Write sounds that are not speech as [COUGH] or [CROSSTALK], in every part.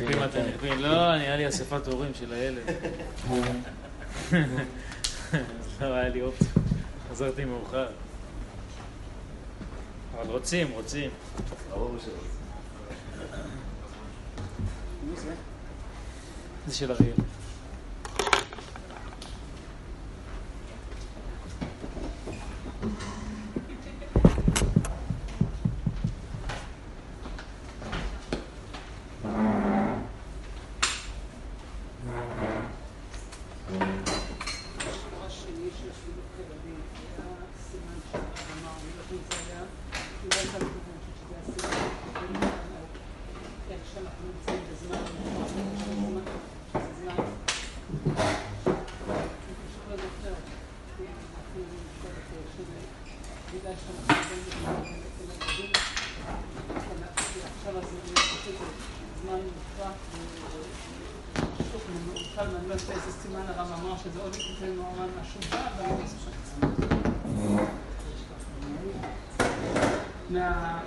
אם אתם נכווים, לא, נראה לי אספת הורים של הילד. לא היה לי אופציה. חזרתי מאוחר. אבל רוצים, רוצים. זה של אריאל. Жинована Шута, да,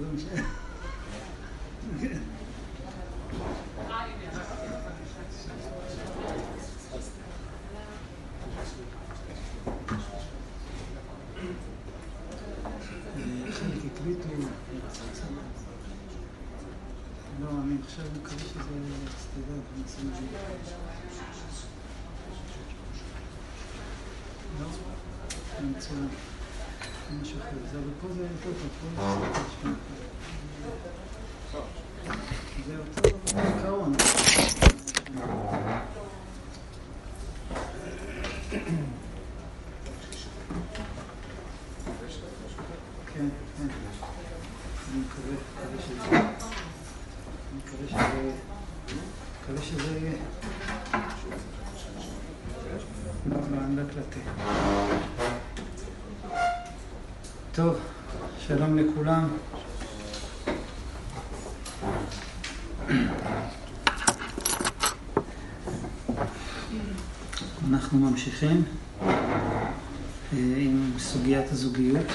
לא, ああ。שלום לכולם. אנחנו ממשיכים אה, עם סוגיית הזוגיות.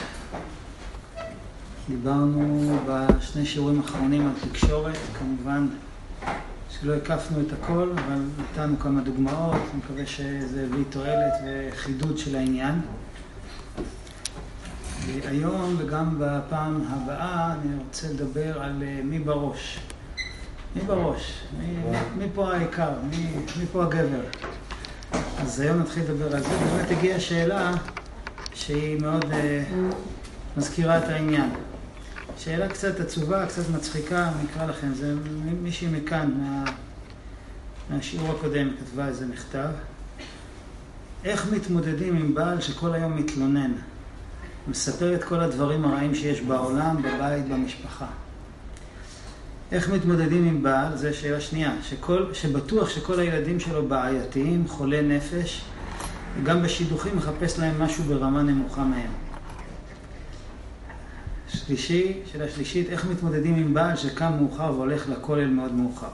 דיברנו בשני שיעורים האחרונים על תקשורת, כמובן שלא הקפנו את הכל, אבל נתנו כמה דוגמאות, אני מקווה שזה הביא תועלת וחידוד של העניין. היום וגם בפעם הבאה אני רוצה לדבר על אה, מי בראש. מי בראש? מי, מי פה העיקר? מי, מי פה הגבר? אז היום נתחיל לדבר על זה. באמת הגיעה שאלה שהיא מאוד uh, מזכירה את העניין. שאלה קצת עצובה, קצת מצחיקה, אני אקרא לכם, זה מישהי מכאן, מה, מהשיעור הקודם, כתבה איזה מכתב. איך מתמודדים עם בעל שכל היום מתלונן? מספר את כל הדברים הרעים שיש בעולם, בבית, במשפחה. איך מתמודדים עם בעל? זו שאלה שנייה. שכל, שבטוח שכל הילדים שלו בעייתיים, חולי נפש, וגם בשידוכים מחפש להם משהו ברמה נמוכה מהם. שלישי, שאלה שלישית, איך מתמודדים עם בעל שקם מאוחר והולך לכולל מאוד מאוחר?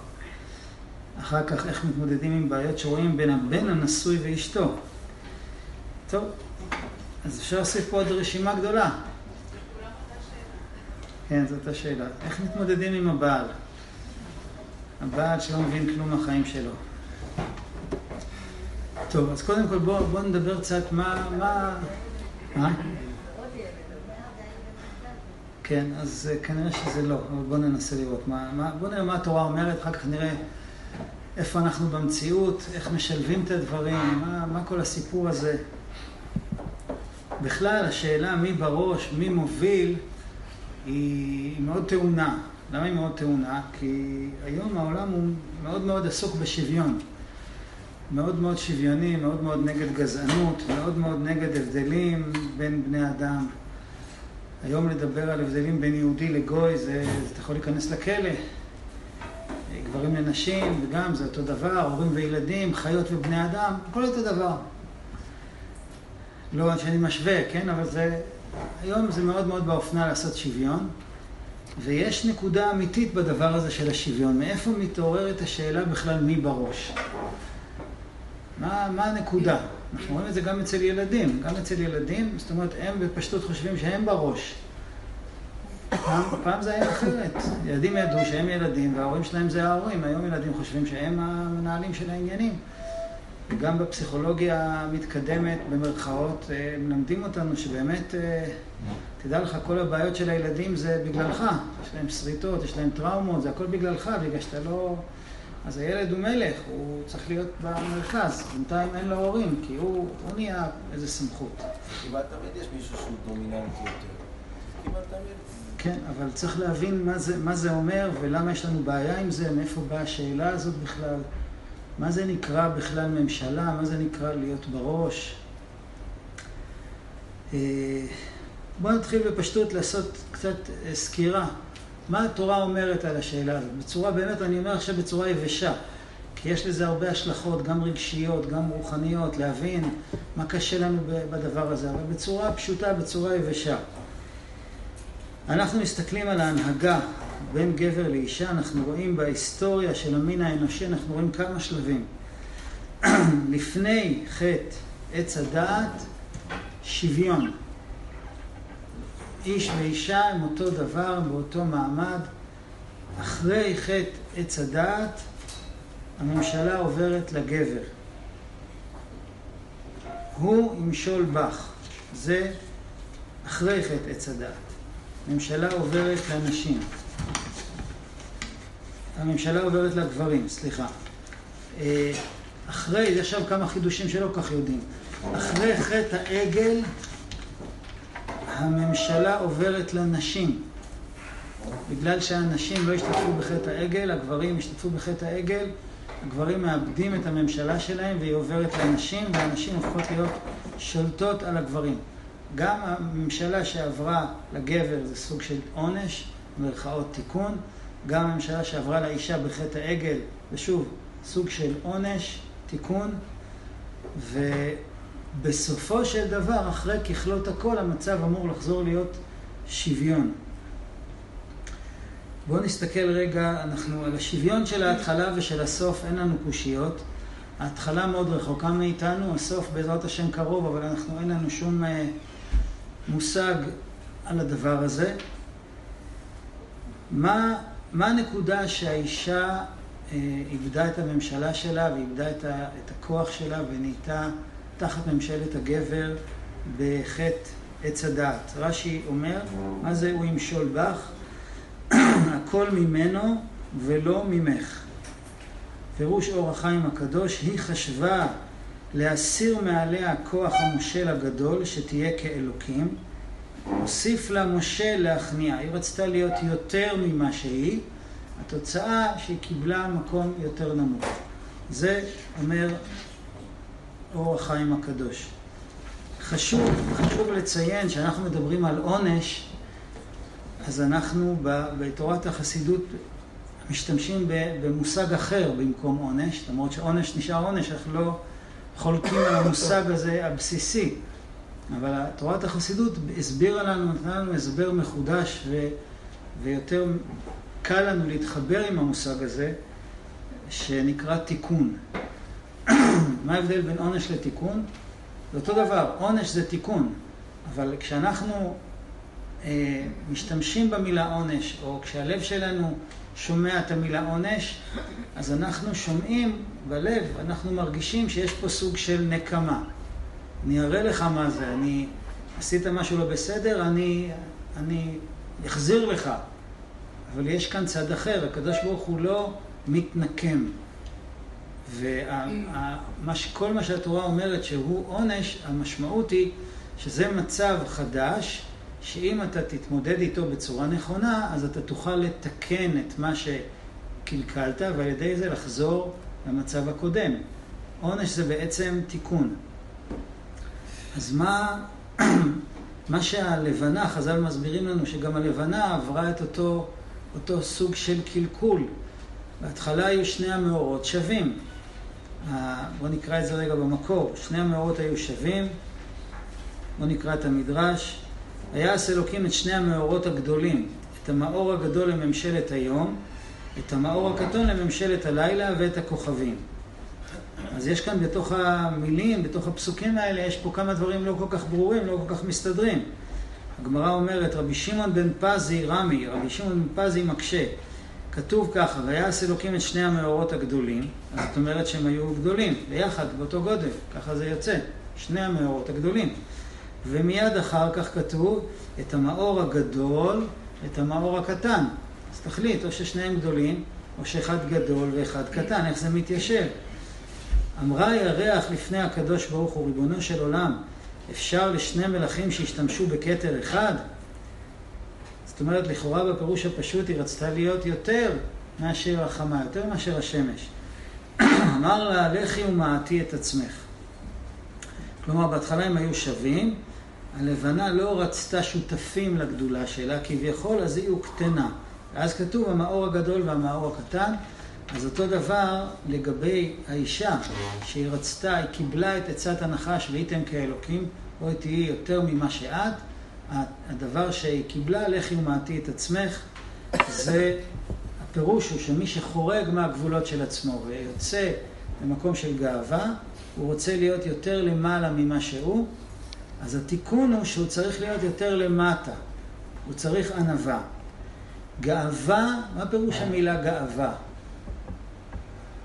אחר כך, איך מתמודדים עם בעיות שרואים בין הבן הנשוי ואשתו? טוב, אז אפשר להוסיף פה עוד רשימה גדולה. כן, זאת השאלה. איך מתמודדים עם הבעל? הבעל שלא מבין כלום מהחיים שלו. טוב, אז קודם כל בואו בוא נדבר קצת מה... מה... מה? כן, אז אה, כנראה שזה לא, אבל בואו ננסה לראות. בואו נראה מה התורה אומרת, אחר כך נראה איפה אנחנו במציאות, איך משלבים את הדברים, מה, מה כל הסיפור הזה. בכלל, השאלה מי בראש, מי מוביל, היא מאוד טעונה. למה היא מאוד טעונה? כי היום העולם הוא מאוד מאוד עסוק בשוויון. מאוד מאוד שוויוני, מאוד מאוד נגד גזענות, מאוד מאוד נגד הבדלים בין בני אדם. היום לדבר על הבדלים בין יהודי לגוי, זה, זה אתה יכול להיכנס לכלא. גברים לנשים, וגם זה אותו דבר, הורים וילדים, חיות ובני אדם, הכל אותו דבר. לא שאני משווה, כן? אבל זה... היום זה מאוד מאוד באופנה לעשות שוויון, ויש נקודה אמיתית בדבר הזה של השוויון. מאיפה מתעוררת השאלה בכלל מי בראש? מה, מה הנקודה? אנחנו רואים את זה גם אצל ילדים. גם אצל ילדים, זאת אומרת, הם בפשטות חושבים שהם בראש. פעם, פעם זה היה אחרת. ילדים ידעו שהם ילדים וההורים שלהם זה ההורים. היום ילדים חושבים שהם המנהלים של העניינים. וגם בפסיכולוגיה המתקדמת, במרכאות, אה, מלמדים אותנו שבאמת, אה, תדע לך, כל הבעיות של הילדים זה בגללך. יש להם שריטות, יש להם טראומות, זה הכל בגללך, בגלל שאתה לא... אז הילד הוא מלך, הוא צריך להיות במרכז. בינתיים אין לו הורים, כי הוא, הוא נהיה איזה סמכות. כמעט תמיד יש מישהו שהוא דומיננטי יותר. כמעט תמיד. כן, אבל צריך להבין מה זה, מה זה אומר ולמה יש לנו בעיה עם זה, מאיפה באה השאלה הזאת בכלל. מה זה נקרא בכלל ממשלה? מה זה נקרא להיות בראש? אה, בואו נתחיל בפשטות לעשות קצת אה, סקירה. מה התורה אומרת על השאלה הזאת? בצורה, באמת, אני אומר עכשיו בצורה יבשה. כי יש לזה הרבה השלכות, גם רגשיות, גם רוחניות, להבין מה קשה לנו בדבר הזה, אבל בצורה פשוטה, בצורה יבשה. אנחנו מסתכלים על ההנהגה בין גבר לאישה, אנחנו רואים בהיסטוריה של המין האנושי, אנחנו רואים כמה שלבים. [CLEARS THROAT] לפני חטא עץ הדעת, שוויון. איש ואישה הם אותו דבר, באותו מעמד. אחרי חטא עץ הדעת, הממשלה עוברת לגבר. הוא ימשול בך. זה אחרי חטא עץ הדעת. ממשלה עוברת לנשים. הממשלה עוברת לגברים, סליחה. אה, אחרי, יש שם כמה חידושים שלא כל כך יודעים. אחרי חטא העגל, הממשלה עוברת לנשים. בגלל שהנשים לא השתתפו בחטא העגל, הגברים השתתפו בחטא העגל, הגברים מאבדים את הממשלה שלהם והיא עוברת לנשים, והנשים הופכות להיות שולטות על הגברים. גם הממשלה שעברה לגבר זה סוג של עונש, במרכאות תיקון. גם הממשלה שעברה לאישה בחטא העגל, ושוב, סוג של עונש, תיקון, ובסופו של דבר, אחרי ככלות הכל, המצב אמור לחזור להיות שוויון. בואו נסתכל רגע, אנחנו על השוויון של ההתחלה ושל הסוף, אין לנו קושיות. ההתחלה מאוד רחוקה מאיתנו, הסוף בעזרת השם קרוב, אבל אנחנו אין לנו שום אה, מושג על הדבר הזה. מה, מה הנקודה שהאישה אה, איבדה את הממשלה שלה ואיבדה את, ה, את הכוח שלה ונהייתה תחת ממשלת הגבר בחטא עץ הדעת? רש"י אומר, מה זה הוא ימשול בך? [CLEARS THROAT] הכל ממנו ולא ממך. פירוש אור החיים הקדוש, היא חשבה להסיר מעליה כוח המושל הגדול, שתהיה כאלוקים. הוסיף לה משה להכניע. היא רצתה להיות יותר ממה שהיא, התוצאה שהיא קיבלה מקום יותר נמוך. זה אומר אור החיים הקדוש. חשוב, חשוב לציין שאנחנו מדברים על עונש, אז אנחנו בתורת החסידות משתמשים במושג אחר במקום עונש, למרות שעונש נשאר עונש, אנחנו לא חולקים על המושג הזה הבסיסי. אבל תורת החסידות הסבירה לנו, נתנה לנו הסבר מחודש ו, ויותר קל לנו להתחבר עם המושג הזה, שנקרא תיקון. [CLEARS THROAT] מה ההבדל בין עונש לתיקון? זה אותו דבר, עונש זה תיקון, אבל כשאנחנו אה, משתמשים במילה עונש, או כשהלב שלנו שומע את המילה עונש, אז אנחנו שומעים בלב, אנחנו מרגישים שיש פה סוג של נקמה. אני אראה לך מה זה, אני עשית משהו לא בסדר, אני, אני אחזיר לך. אבל יש כאן צד אחר, הקדוש ברוך הוא לא מתנקם. וכל מה שהתורה אומרת שהוא עונש, המשמעות היא שזה מצב חדש, שאם אתה תתמודד איתו בצורה נכונה, אז אתה תוכל לתקן את מה שקלקלת, ועל ידי זה לחזור למצב הקודם. עונש זה בעצם תיקון. אז מה, [CLEARS THROAT] מה שהלבנה, חז"ל מסבירים לנו שגם הלבנה עברה את אותו, אותו סוג של קלקול. בהתחלה היו שני המאורות שווים. בואו נקרא את זה רגע במקור. שני המאורות היו שווים. בואו נקרא את המדרש. ויעש אלוקים את שני המאורות הגדולים, את המאור הגדול לממשלת היום, את המאור הקטון לממשלת הלילה ואת הכוכבים. אז יש כאן בתוך המילים, בתוך הפסוקים האלה, יש פה כמה דברים לא כל כך ברורים, לא כל כך מסתדרים. הגמרא אומרת, רבי שמעון בן פזי רמי, רבי שמעון בן פזי מקשה. כתוב ככה, ויעש אלוקים את שני המאורות הגדולים, זאת אומרת שהם היו גדולים, ביחד, באותו גודל, ככה זה יוצא, שני המאורות הגדולים. ומיד אחר כך כתוב את המאור הגדול, את המאור הקטן. אז תחליט, או ששניהם גדולים, או שאחד גדול ואחד קטן, איך זה מתיישב? אמרה ירח לפני הקדוש ברוך הוא, ריבונו של עולם, אפשר לשני מלכים שהשתמשו בכתר אחד? זאת אומרת, לכאורה בפירוש הפשוט היא רצתה להיות יותר מאשר החמה, יותר מאשר השמש. [CLEARS THROAT] אמר לה, לכי ומעטי את עצמך. כלומר, בהתחלה הם היו שווים, הלבנה לא רצתה שותפים לגדולה שלה, כביכול, אז היא הוקטנה. ואז כתוב המאור הגדול והמאור הקטן. אז אותו דבר לגבי האישה, שהיא רצתה, היא קיבלה את עצת הנחש והייתם כאלוקים, בואי תהיי יותר ממה שאת. הדבר שהיא קיבלה, לכי ומעטי את עצמך, זה הפירוש הוא שמי שחורג מהגבולות של עצמו ויוצא למקום של גאווה, הוא רוצה להיות יותר למעלה ממה שהוא, אז התיקון הוא שהוא צריך להיות יותר למטה, הוא צריך ענווה. גאווה, מה פירוש המילה גאווה?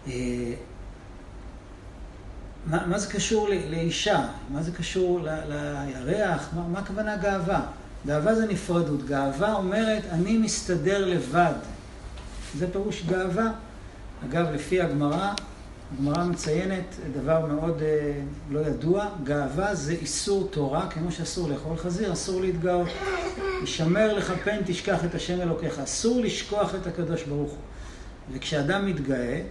אה, מה, מה זה קשור לאישה? מה זה קשור לירח? מה, מה הכוונה גאווה? גאווה זה נפרדות. גאווה אומרת, אני מסתדר לבד. זה פירוש גאווה. אגב, לפי הגמרא, הגמרא מציינת דבר מאוד אה, לא ידוע, גאווה זה איסור תורה, כמו שאסור לאכול חזיר, אסור להתגאות. ישמר לך פן תשכח את השם אלוקיך, אסור לשכוח את הקדוש ברוך הוא. וכשאדם מתגאה,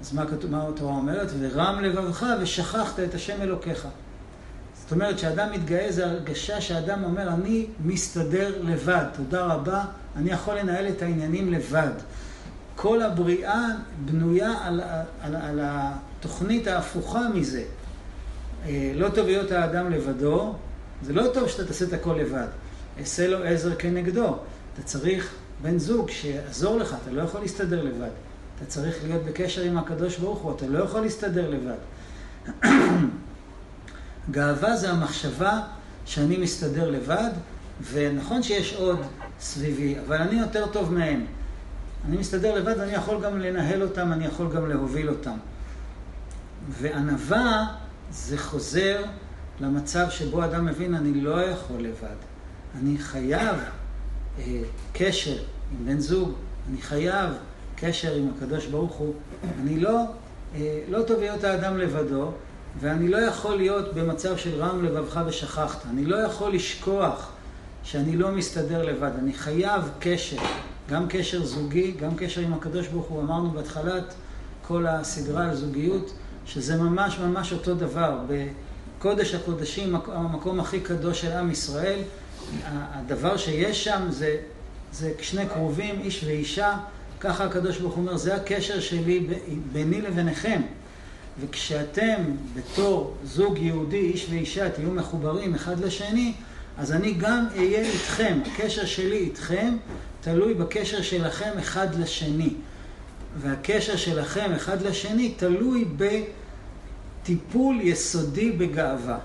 אז מה, כתוב, מה התורה אומרת? ורם לבבך ושכחת את השם אלוקיך. זאת אומרת, כשאדם מתגאה זה הרגשה שאדם אומר, אני מסתדר לבד, תודה רבה, אני יכול לנהל את העניינים לבד. כל הבריאה בנויה על, על, על התוכנית ההפוכה מזה. אה, לא טוב להיות האדם לבדו, זה לא טוב שאתה תעשה את הכל לבד. אעשה לו עזר כנגדו. אתה צריך בן זוג שיעזור לך, אתה לא יכול להסתדר לבד. אתה צריך להיות בקשר עם הקדוש ברוך הוא, אתה לא יכול להסתדר לבד. [CLEARS THROAT] גאווה זה המחשבה שאני מסתדר לבד, ונכון שיש עוד סביבי, אבל אני יותר טוב מהם. אני מסתדר לבד, אני יכול גם לנהל אותם, אני יכול גם להוביל אותם. וענווה זה חוזר למצב שבו אדם מבין, אני לא יכול לבד. אני חייב אה, קשר עם בן זוג, אני חייב קשר עם הקדוש ברוך הוא. אני לא, אה, לא טוב להיות האדם לבדו, ואני לא יכול להיות במצב של רם לבבך ושכחת. אני לא יכול לשכוח שאני לא מסתדר לבד. אני חייב קשר, גם קשר זוגי, גם קשר עם הקדוש ברוך הוא. אמרנו בהתחלת כל הסדרה על זוגיות, שזה ממש ממש אותו דבר. בקודש הקודשים, המקום הכי קדוש של עם ישראל, הדבר שיש שם זה, זה שני קרובים, איש ואישה. ככה הקדוש ברוך הוא אומר, זה הקשר שלי ביני לביניכם. וכשאתם בתור זוג יהודי, איש ואישה, תהיו מחוברים אחד לשני, אז אני גם אהיה איתכם. הקשר שלי איתכם תלוי בקשר שלכם אחד לשני. והקשר שלכם אחד לשני תלוי בטיפול יסודי בגאווה.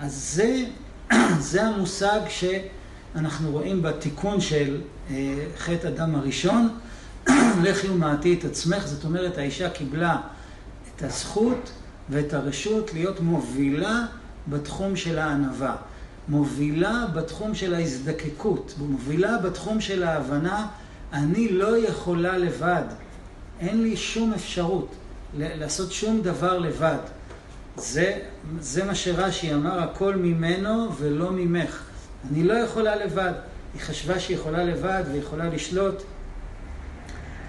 אז זה, [CLEARS THROAT] זה המושג שאנחנו רואים בתיקון של אה, חטא אדם הראשון. [CLEARS THROAT] לכי ומעטי את עצמך, זאת אומרת האישה קיבלה את הזכות ואת הרשות להיות מובילה בתחום של הענווה, מובילה בתחום של ההזדקקות, מובילה בתחום של ההבנה, אני לא יכולה לבד, אין לי שום אפשרות לעשות שום דבר לבד. זה, זה מה שרש"י אמר, הכל ממנו ולא ממך. אני לא יכולה לבד. היא חשבה שהיא יכולה לבד ויכולה לשלוט.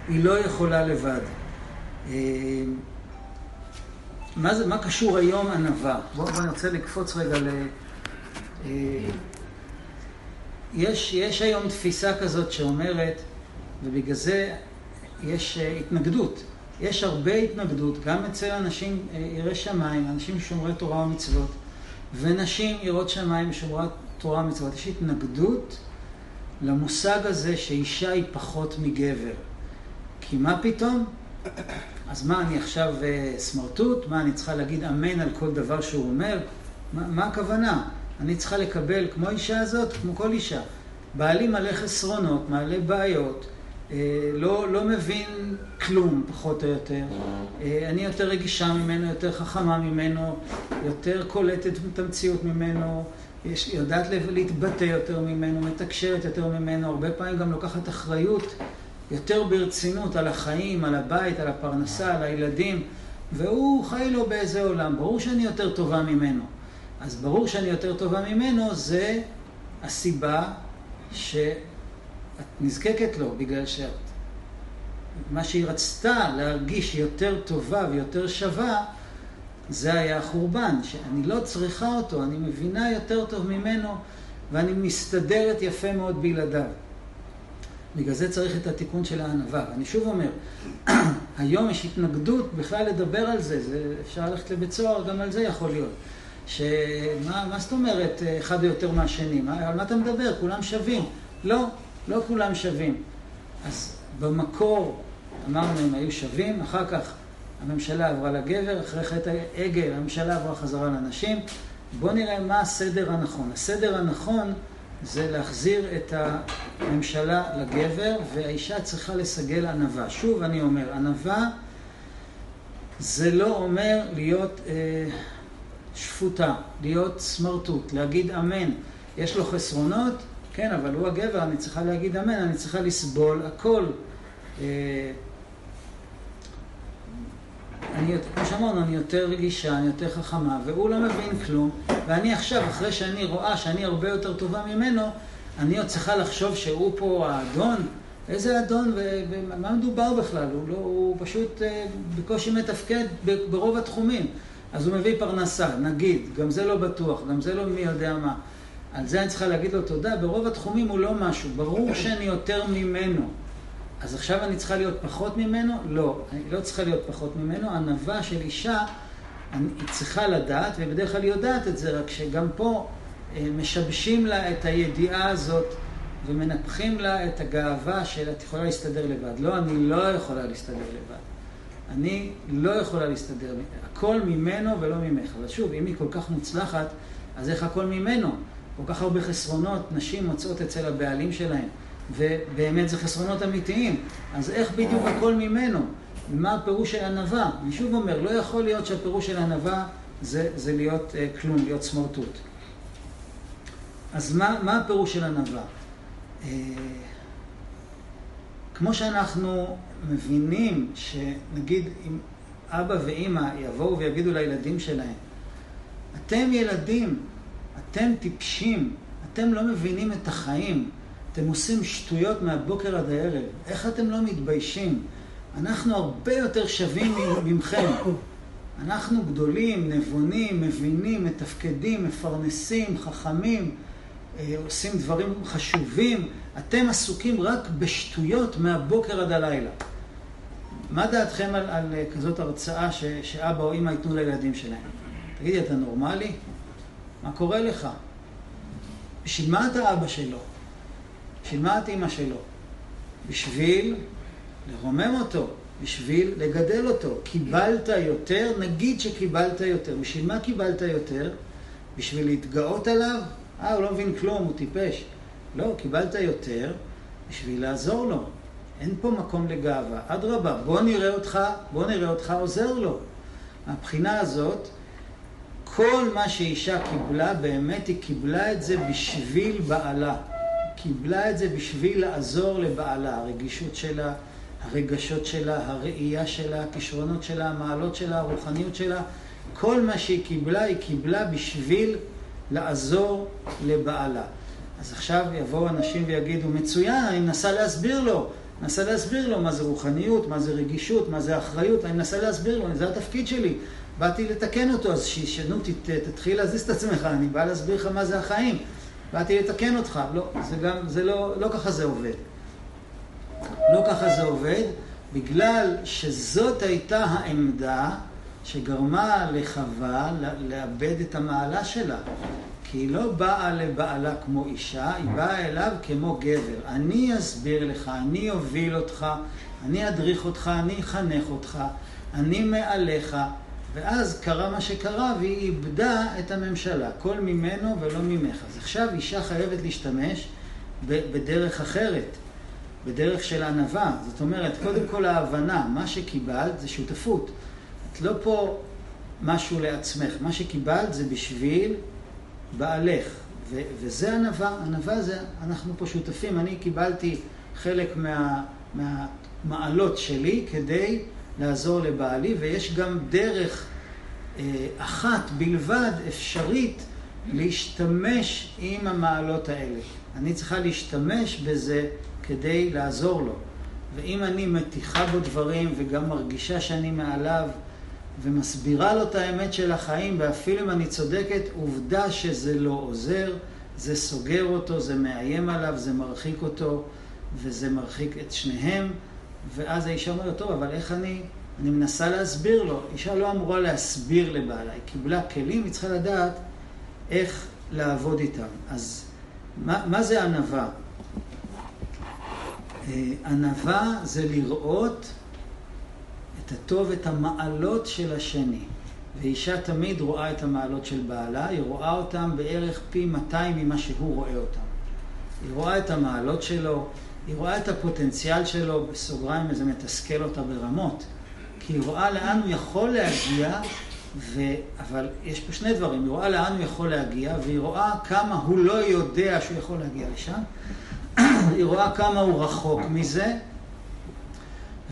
היא לא יכולה לבד. אה, מה, זה, מה קשור היום ענווה? בואו בוא נרצה לקפוץ רגע ל... אה, יש, יש היום תפיסה כזאת שאומרת, ובגלל זה יש אה, התנגדות. יש הרבה התנגדות, גם אצל אנשים יראי שמיים, אנשים שומרי תורה ומצוות, ונשים יראות שמיים ושומרות תורה ומצוות. יש התנגדות למושג הזה שאישה היא פחות מגבר. כי מה פתאום? אז מה, אני עכשיו uh, סמרטוט? מה, אני צריכה להגיד אמן על כל דבר שהוא אומר? מה, מה הכוונה? אני צריכה לקבל, כמו האישה הזאת, כמו כל אישה. בעלי מלא חסרונות, מלא בעיות, אה, לא, לא מבין כלום, פחות או יותר. אה, אני יותר רגישה ממנו, יותר חכמה ממנו, יותר קולטת את המציאות ממנו, יש, יודעת להתבטא יותר ממנו, מתקשרת יותר ממנו, הרבה פעמים גם לוקחת אחריות יותר ברצינות על החיים, על הבית, על הפרנסה, על הילדים, והוא חי לו באיזה עולם. ברור שאני יותר טובה ממנו. אז ברור שאני יותר טובה ממנו, זה הסיבה שאת נזקקת לו, בגלל שאת... מה שהיא רצתה להרגיש יותר טובה ויותר שווה, זה היה החורבן, שאני לא צריכה אותו, אני מבינה יותר טוב ממנו ואני מסתדרת יפה מאוד בלעדיו. בגלל זה צריך את התיקון של הענווה. ואני שוב אומר, [CLEARS THROAT] היום יש התנגדות בכלל לדבר על זה, זה אפשר ללכת לבית סוהר, גם על זה יכול להיות. שמה מה זאת אומרת אחד או יותר מהשני? מה, על מה אתה מדבר? כולם שווים. לא, לא כולם שווים. אז במקור אמרנו הם היו שווים, אחר כך הממשלה עברה לגבר, אחרי חטא העגל הממשלה עברה חזרה לנשים. בואו נראה מה הסדר הנכון. הסדר הנכון זה להחזיר את הממשלה לגבר, והאישה צריכה לסגל ענווה. שוב אני אומר, ענווה זה לא אומר להיות אה, שפוטה, להיות סמרטוט, להגיד אמן. יש לו חסרונות, כן, אבל הוא הגבר, אני צריכה להגיד אמן, אני צריכה לסבול הכל. אה, אני, כמו שאמרנו, אני יותר רגישה, אני יותר חכמה, והוא לא מבין כלום, ואני עכשיו, אחרי שאני רואה שאני הרבה יותר טובה ממנו, אני עוד צריכה לחשוב שהוא פה האדון? איזה אדון ומה מדובר בכלל? הוא, לא, הוא פשוט אה, בקושי מתפקד ברוב התחומים. אז הוא מביא פרנסה, נגיד, גם זה לא בטוח, גם זה לא מי יודע מה. על זה אני צריכה להגיד לו תודה, ברוב התחומים הוא לא משהו, ברור שאני יותר ממנו. אז עכשיו אני צריכה להיות פחות ממנו? לא, אני לא צריכה להיות פחות ממנו. ענווה של אישה, אני, היא צריכה לדעת, ובדרך כלל היא יודעת את זה, רק שגם פה אה, משבשים לה את הידיעה הזאת ומנפחים לה את הגאווה של את יכולה להסתדר לבד. לא, אני לא יכולה להסתדר לבד. אני לא יכולה להסתדר, הכל ממנו ולא ממך. אבל שוב, אם היא כל כך מוצלחת, אז איך הכל ממנו? כל כך הרבה חסרונות נשים מוצאות אצל הבעלים שלהם, ובאמת זה חסרונות אמיתיים. אז איך בדיוק הכל ממנו? מה הפירוש של ענווה? אני שוב אומר, לא יכול להיות שהפירוש של ענווה זה, זה להיות uh, כלום, להיות סמרטוט. אז מה, מה הפירוש של ענווה? Uh, כמו שאנחנו מבינים שנגיד אם אבא ואימא יבואו ויגידו לילדים שלהם, אתם ילדים, אתם טיפשים, אתם לא מבינים את החיים, אתם עושים שטויות מהבוקר עד הערב, איך אתם לא מתביישים? אנחנו הרבה יותר שווים ממכם. אנחנו גדולים, נבונים, מבינים, מתפקדים, מפרנסים, חכמים, אה, עושים דברים חשובים. אתם עסוקים רק בשטויות מהבוקר עד הלילה. מה דעתכם על, על אה, כזאת הרצאה ש, שאבא או אמא ייתנו לילדים שלהם? תגידי, אתה נורמלי? מה קורה לך? בשביל מה אתה אבא שלו? בשביל מה את אימא שלו? בשביל לרומם אותו, בשביל לגדל אותו. קיבלת יותר, נגיד שקיבלת יותר. בשביל מה קיבלת יותר? בשביל להתגאות עליו? אה, הוא לא מבין כלום, הוא טיפש. לא, קיבלת יותר בשביל לעזור לו. אין פה מקום לגאווה. אדרבה, בוא נראה אותך, בוא נראה אותך עוזר לו. מהבחינה הזאת, כל מה שאישה קיבלה, באמת היא קיבלה את זה בשביל בעלה. קיבלה את זה בשביל לעזור לבעלה, הרגישות שלה, הרגשות שלה, הראייה שלה, הכישרונות שלה, המעלות שלה, הרוחניות שלה. כל מה שהיא קיבלה, היא קיבלה בשביל לעזור לבעלה. אז עכשיו יבואו אנשים ויגידו, מצוין, אני מנסה להסביר לו. מנסה להסביר לו מה זה רוחניות, מה זה רגישות, מה זה אחריות, אני מנסה להסביר לו, זה התפקיד שלי. באתי לתקן אותו, אז שישנו, תתחיל להזיז את עצמך, אני בא להסביר לך מה זה החיים. באתי לתקן אותך. לא, זה גם, זה לא, לא ככה זה עובד. לא ככה זה עובד, בגלל שזאת הייתה העמדה שגרמה לחווה לאבד את המעלה שלה. כי היא לא באה לבעלה כמו אישה, היא באה אליו כמו גבר. אני אסביר לך, אני אוביל אותך, אני אדריך אותך, אני אחנך אותך, אני מעליך. ואז קרה מה שקרה והיא איבדה את הממשלה, כל ממנו ולא ממך. אז עכשיו אישה חייבת להשתמש בדרך אחרת, בדרך של ענווה. זאת אומרת, קודם כל ההבנה, מה שקיבלת זה שותפות. את לא פה משהו לעצמך, מה שקיבלת זה בשביל בעלך, ו- וזה ענווה, ענווה זה, אנחנו פה שותפים, אני קיבלתי חלק מה, מהמעלות שלי כדי לעזור לבעלי, ויש גם דרך אה, אחת בלבד אפשרית להשתמש עם המעלות האלה. אני צריכה להשתמש בזה כדי לעזור לו. ואם אני מתיחה בו דברים וגם מרגישה שאני מעליו ומסבירה לו את האמת של החיים, ואפילו אם אני צודקת, עובדה שזה לא עוזר, זה סוגר אותו, זה מאיים עליו, זה מרחיק אותו, וזה מרחיק את שניהם, ואז האישה אומרת, טוב, אבל איך אני, אני מנסה להסביר לו. אישה לא אמורה להסביר לבעלה, היא קיבלה כלים, היא צריכה לדעת איך לעבוד איתם. אז מה, מה זה ענווה? אה, ענווה זה לראות את הטוב, את המעלות של השני. ואישה תמיד רואה את המעלות של בעלה, היא רואה אותם בערך פי 200 ממה שהוא רואה אותם. היא רואה את המעלות שלו, היא רואה את הפוטנציאל שלו, בסוגריים זה מתסכל אותה ברמות, כי היא רואה לאן הוא יכול להגיע, ו... אבל יש פה שני דברים, היא רואה לאן הוא יכול להגיע, והיא רואה כמה הוא לא יודע שהוא יכול להגיע לשם, [CLEARS THROAT] היא רואה כמה הוא רחוק מזה,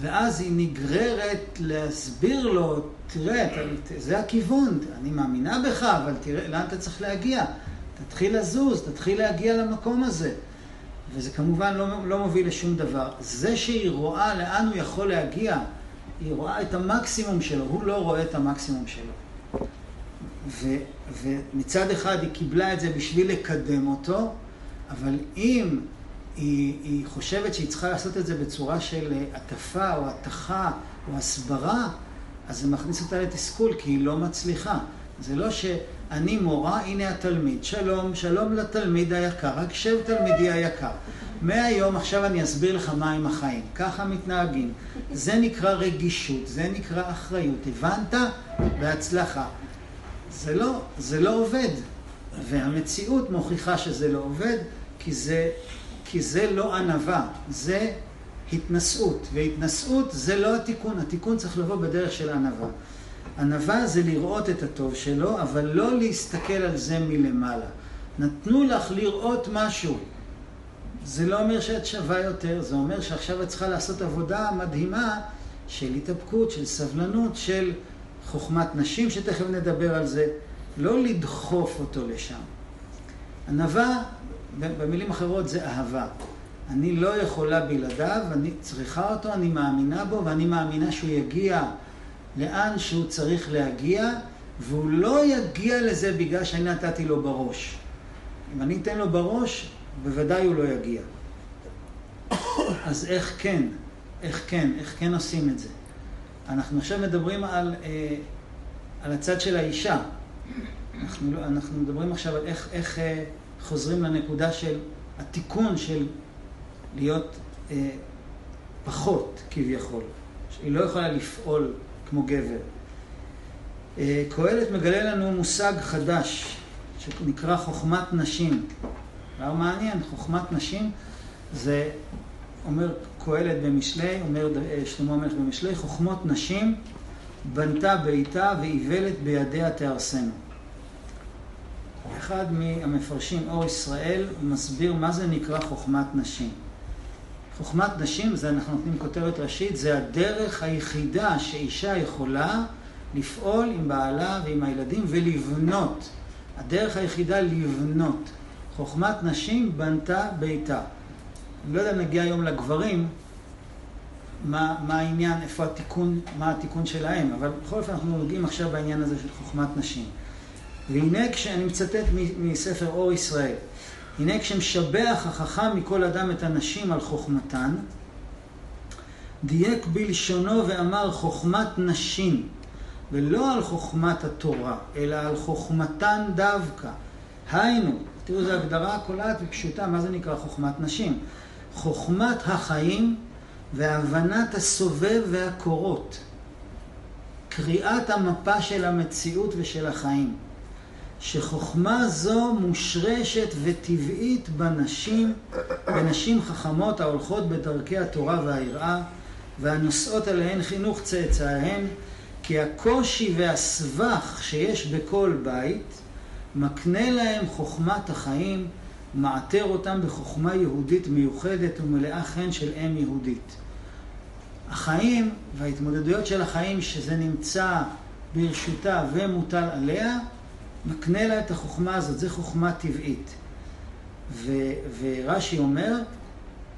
ואז היא נגררת להסביר לו, תראה, זה הכיוון, אני מאמינה בך, אבל תראה לאן אתה צריך להגיע. תתחיל לזוז, תתחיל להגיע למקום הזה. וזה כמובן לא, לא מוביל לשום דבר. זה שהיא רואה לאן הוא יכול להגיע, היא רואה את המקסימום שלו, הוא לא רואה את המקסימום שלו. ו, ומצד אחד היא קיבלה את זה בשביל לקדם אותו, אבל אם היא, היא חושבת שהיא צריכה לעשות את זה בצורה של הטפה או התכה או הסברה, אז זה מכניס אותה לתסכול, כי היא לא מצליחה. זה לא שאני מורה, הנה התלמיד. שלום, שלום לתלמיד היקר, רק שב תלמידי היקר. מהיום עכשיו אני אסביר לך מה עם החיים. ככה מתנהגים. זה נקרא רגישות, זה נקרא אחריות. הבנת? בהצלחה. זה לא, זה לא עובד. והמציאות מוכיחה שזה לא עובד, כי זה, כי זה לא ענווה, זה התנשאות. והתנשאות זה לא התיקון, התיקון צריך לבוא בדרך של ענווה. ענווה זה לראות את הטוב שלו, אבל לא להסתכל על זה מלמעלה. נתנו לך לראות משהו. זה לא אומר שאת שווה יותר, זה אומר שעכשיו את צריכה לעשות עבודה מדהימה של התאפקות, של סבלנות, של חוכמת נשים, שתכף נדבר על זה, לא לדחוף אותו לשם. ענווה, במילים אחרות, זה אהבה. אני לא יכולה בלעדיו, אני צריכה אותו, אני מאמינה בו, ואני מאמינה שהוא יגיע לאן שהוא צריך להגיע, והוא לא יגיע לזה בגלל שאני נתתי לו בראש. אם אני אתן לו בראש, בוודאי הוא לא יגיע. אז איך כן? איך כן? איך כן עושים את זה? אנחנו עכשיו מדברים על, אה, על הצד של האישה. אנחנו, לא, אנחנו מדברים עכשיו על איך, איך אה, חוזרים לנקודה של התיקון של להיות אה, פחות כביכול. שהיא לא יכולה לפעול כמו גבר. אה, קהלת מגלה לנו מושג חדש שנקרא חוכמת נשים. דבר מעניין, חוכמת נשים זה, אומר קהלת במשלי, אומר אה, שלמה המלך במשלי, חוכמות נשים בנתה ביתה ואיוולת בידיה תהרסנו. אחד מהמפרשים, אור ישראל, מסביר מה זה נקרא חוכמת נשים. חוכמת נשים, זה אנחנו נותנים כותרת ראשית, זה הדרך היחידה שאישה יכולה לפעול עם בעלה ועם הילדים ולבנות. הדרך היחידה לבנות. חוכמת נשים בנתה ביתה. אני לא יודע אם נגיע היום לגברים, מה, מה העניין, איפה התיקון, מה התיקון שלהם, אבל בכל אופן אנחנו נוגעים עכשיו בעניין הזה של חוכמת נשים. והנה כשאני מצטט מספר אור ישראל, הנה כשמשבח החכם מכל אדם את הנשים על חוכמתן, דייק בלשונו ואמר חוכמת נשים, ולא על חוכמת התורה, אלא על חוכמתן דווקא. היינו, תראו, זו הגדרה קולעת ופשוטה, מה זה נקרא חוכמת נשים? חוכמת החיים והבנת הסובב והקורות. קריאת המפה של המציאות ושל החיים. שחוכמה זו מושרשת וטבעית בנשים, בנשים חכמות ההולכות בדרכי התורה והיראה, והנושאות עליהן חינוך צאצאיהן, כי הקושי והסבך שיש בכל בית, מקנה להם חוכמת החיים, מעטר אותם בחוכמה יהודית מיוחדת ומלאה חן של אם יהודית. החיים וההתמודדויות של החיים שזה נמצא ברשותה ומוטל עליה, מקנה לה את החוכמה הזאת, זה חוכמה טבעית. ו, ורש"י אומר,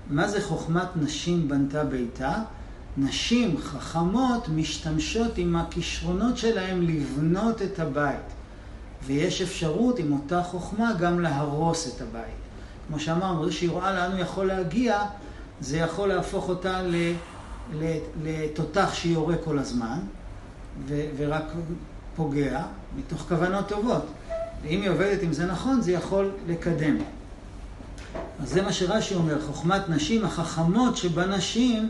מה זה חוכמת נשים בנתה ביתה? נשים חכמות משתמשות עם הכישרונות שלהם לבנות את הבית. ויש אפשרות עם אותה חוכמה גם להרוס את הבית. כמו שאמרנו, זה שהיא רואה לאן הוא יכול להגיע, זה יכול להפוך אותה לתותח שיורה כל הזמן, ו- ורק פוגע, מתוך כוונות טובות. ואם היא עובדת עם זה נכון, זה יכול לקדם. אז זה מה שרש"י אומר, חוכמת נשים, החכמות שבנשים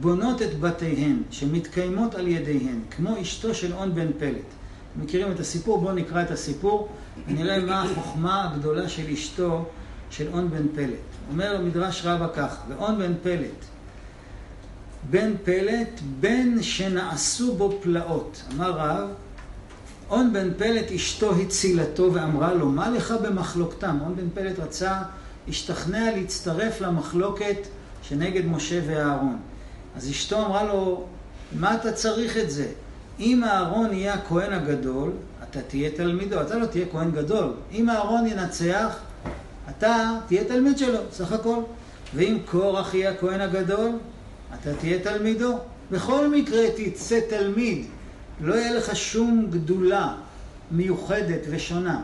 בונות את בתיהן, שמתקיימות על ידיהן, כמו אשתו של און בן פלט. מכירים את הסיפור? בואו נקרא את הסיפור ונראה מה החוכמה הגדולה של אשתו של און בן פלט. אומר מדרש רבה כך, ואון בן פלט, בן פלט, בן שנעשו בו פלאות. אמר רב, און בן פלט אשתו הצילתו ואמרה לו, מה לך במחלוקתם? און בן פלט רצה, השתכנע להצטרף למחלוקת שנגד משה ואהרון. אז אשתו אמרה לו, מה אתה צריך את זה? אם אהרון יהיה הכהן הגדול, אתה תהיה תלמידו, אתה לא תהיה כהן גדול. אם אהרון ינצח, אתה תהיה תלמיד שלו, סך הכל. ואם קורח יהיה הכהן הגדול, אתה תהיה תלמידו. בכל מקרה תצא תלמיד, לא יהיה לך שום גדולה מיוחדת ושונה.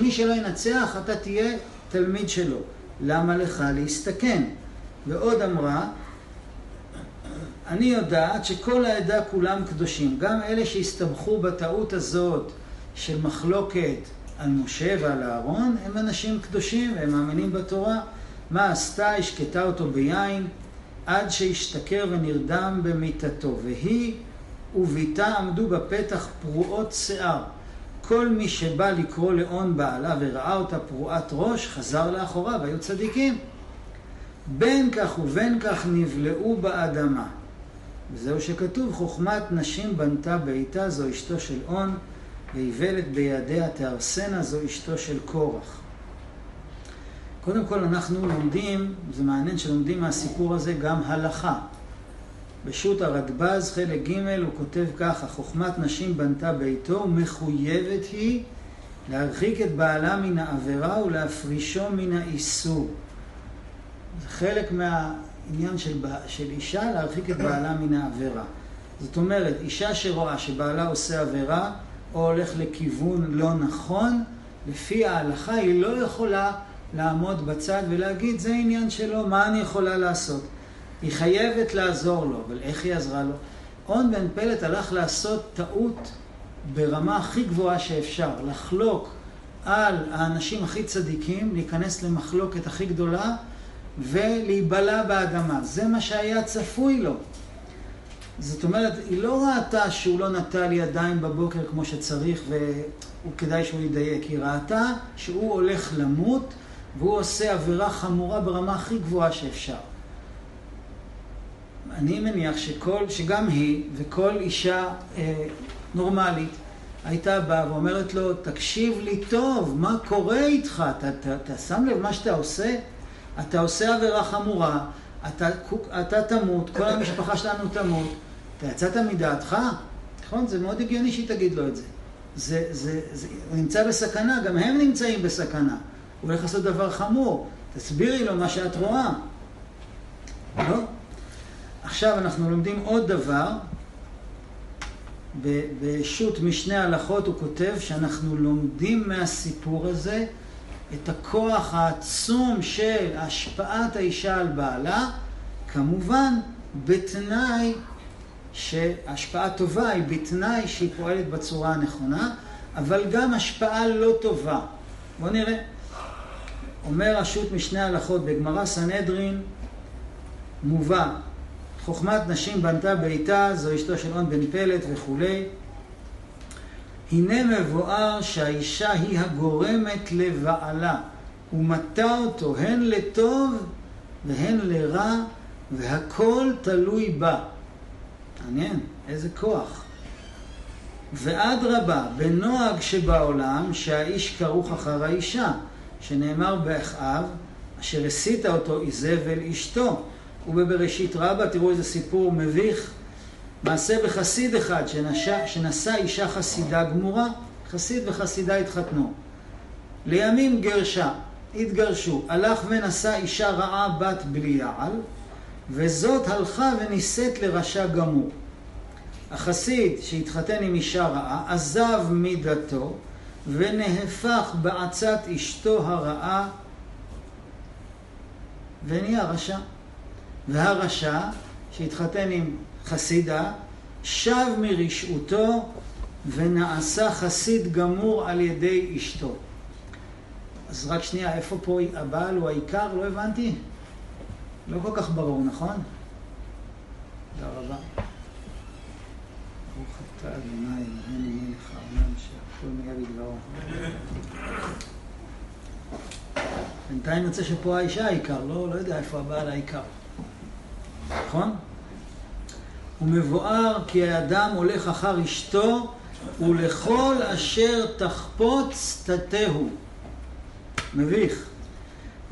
מי שלא ינצח, אתה תהיה תלמיד שלו. למה לך להסתכן? ועוד אמרה, אני יודעת שכל העדה כולם קדושים, גם אלה שהסתבכו בטעות הזאת של מחלוקת על משה ועל אהרון, הם אנשים קדושים והם מאמינים בתורה. מה עשתה? השקטה אותו ביין עד שהשתכר ונרדם במיטתו. והיא וביתה עמדו בפתח פרועות שיער. כל מי שבא לקרוא לאון בעלה וראה אותה פרועת ראש, חזר לאחוריו, היו צדיקים. בין כך ובין כך נבלעו באדמה. וזהו שכתוב, חוכמת נשים בנתה ביתה, זו אשתו של און, ואיוולת בידיה תהרסנה, זו אשתו של קורח. קודם כל אנחנו לומדים, זה מעניין שלומדים מהסיפור הזה גם הלכה. בשו"ת הרדב"ז, חלק ג', הוא כותב ככה, חוכמת נשים בנתה ביתו, מחויבת היא להרחיק את בעלה מן העבירה ולהפרישו מן האיסור. זה חלק מהעניין של, של אישה, להרחיק את בעלה מן העבירה. זאת אומרת, אישה שרואה שבעלה עושה עבירה, או הולך לכיוון לא נכון, לפי ההלכה היא לא יכולה לעמוד בצד ולהגיד, זה עניין שלו, מה אני יכולה לעשות? היא חייבת לעזור לו, אבל איך היא עזרה לו? און בן פלט הלך לעשות טעות ברמה הכי גבוהה שאפשר, לחלוק על האנשים הכי צדיקים, להיכנס למחלוקת הכי גדולה ולהיבלע באדמה. זה מה שהיה צפוי לו. זאת אומרת, היא לא ראתה שהוא לא נטל ידיים בבוקר כמו שצריך וכדאי שהוא ידייק, היא ראתה שהוא הולך למות והוא עושה עבירה חמורה ברמה הכי גבוהה שאפשר. אני מניח שכל, שגם היא וכל אישה אה, נורמלית הייתה באה ואומרת לו, תקשיב לי טוב, מה קורה איתך? אתה, אתה, אתה שם לב מה שאתה עושה? אתה עושה עבירה חמורה, אתה, אתה תמות, כל המשפחה שלנו תמות, אתה יצאת מדעתך? נכון? זה מאוד הגיוני שהיא תגיד לו את זה. זה, זה, זה. הוא נמצא בסכנה, גם הם נמצאים בסכנה. הוא הולך לעשות דבר חמור. תסבירי לו מה שאת רואה. לא? עכשיו אנחנו לומדים עוד דבר. בשו"ת משנה הלכות הוא כותב שאנחנו לומדים מהסיפור הזה את הכוח העצום של השפעת האישה על בעלה, כמובן בתנאי שהשפעה טובה היא בתנאי שהיא פועלת בצורה הנכונה, אבל גם השפעה לא טובה. בואו נראה. אומר רשות משנה הלכות בגמרא סנהדרין, מובא, חוכמת נשים בנתה ביתה, זו אשתו של און בן פלט וכולי. הנה מבואר שהאישה היא הגורמת לבעלה, ומטה אותו הן לטוב והן לרע, והכל תלוי בה. מעניין, איזה כוח. ואדרבה, בנוהג שבעולם, שהאיש כרוך אחר האישה. שנאמר באחאב, אשר הסיתה אותו איזבל אשתו. ובבראשית רבה, תראו איזה סיפור מביך, מעשה בחסיד אחד שנשא, שנשא אישה חסידה גמורה, חסיד וחסידה התחתנו. לימים גרשה, התגרשו, הלך ונשא אישה רעה בת בליעל, וזאת הלכה ונישאת לרשע גמור. החסיד שהתחתן עם אישה רעה, עזב מידתו, ונהפך בעצת אשתו הרעה ונהיה רשע. והרשע שהתחתן עם חסידה שב מרשעותו ונעשה חסיד גמור על ידי אשתו. אז רק שנייה, איפה פה הבעל הוא העיקר? לא הבנתי. לא כל כך ברור, נכון? תודה רבה. ברוך אתה אדוני אלוהינו מלך העולם שהכל נהיה בדברו. בינתיים יוצא שפה האישה העיקר, לא, לא יודע איפה הבעל העיקר. נכון? ומבואר כי האדם הולך אחר אשתו ולכל אשר תחפוץ תתהו. מביך.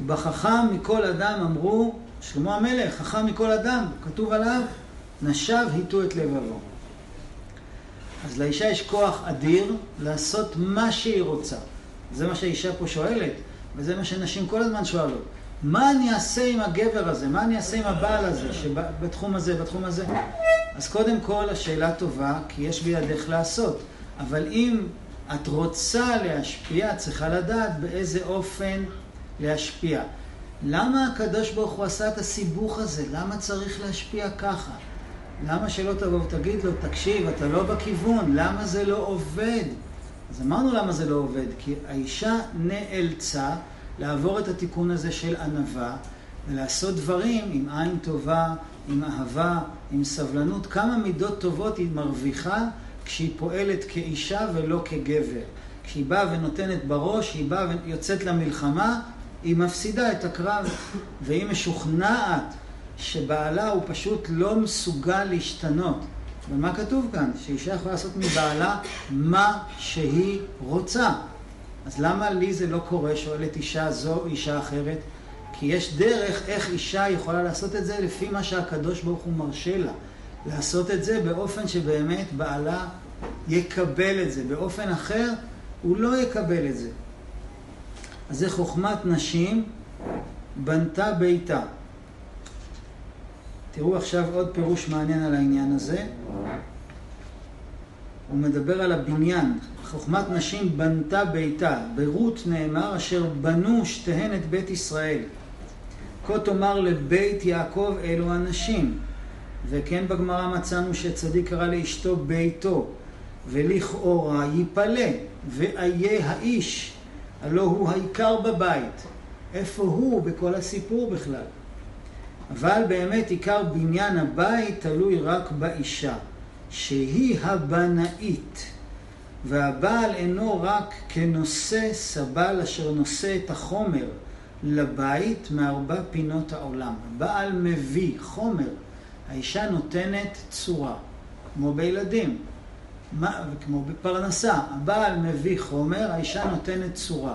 בחכם מכל אדם אמרו, שלמה המלך, חכם מכל אדם, כתוב עליו, נשב היטו את לבבו. אז לאישה יש כוח אדיר לעשות מה שהיא רוצה. זה מה שהאישה פה שואלת, וזה מה שנשים כל הזמן שואלות. מה אני אעשה עם הגבר הזה? מה אני אעשה עם הבעל הזה, שבתחום הזה, בתחום הזה? אז קודם כל, השאלה טובה, כי יש בידך לעשות. אבל אם את רוצה להשפיע, צריכה לדעת באיזה אופן להשפיע. למה הקדוש ברוך הוא עשה את הסיבוך הזה? למה צריך להשפיע ככה? למה שלא תבוא ותגיד לו, תקשיב, אתה לא בכיוון, למה זה לא עובד? אז אמרנו למה זה לא עובד, כי האישה נאלצה לעבור את התיקון הזה של ענווה ולעשות דברים עם עין טובה, עם אהבה, עם סבלנות. כמה מידות טובות היא מרוויחה כשהיא פועלת כאישה ולא כגבר. כשהיא באה ונותנת בראש, היא באה ויוצאת למלחמה, היא מפסידה את הקרב, והיא משוכנעת שבעלה הוא פשוט לא מסוגל להשתנות. ומה כתוב כאן? שאישה יכולה לעשות מבעלה מה שהיא רוצה. אז למה לי זה לא קורה? שואלת אישה זו או אישה אחרת. כי יש דרך איך אישה יכולה לעשות את זה לפי מה שהקדוש ברוך הוא מרשה לה. לעשות את זה באופן שבאמת בעלה יקבל את זה. באופן אחר הוא לא יקבל את זה. אז זה חוכמת נשים בנתה ביתה. תראו עכשיו עוד פירוש מעניין על העניין הזה. הוא מדבר על הבניין. חוכמת נשים בנתה ביתה. ברות נאמר אשר בנו שתיהן את בית ישראל. כה תאמר לבית יעקב אלו הנשים. וכן בגמרא מצאנו שצדיק קרא לאשתו ביתו, ולכאורה ייפלא, ואיה האיש, הלא הוא העיקר בבית. איפה הוא בכל הסיפור בכלל? אבל באמת עיקר בניין הבית תלוי רק באישה, שהיא הבנאית, והבעל אינו רק כנושא סבל אשר נושא את החומר לבית מארבע פינות העולם. הבעל מביא חומר, האישה נותנת צורה, כמו בילדים, כמו בפרנסה. הבעל מביא חומר, האישה נותנת צורה,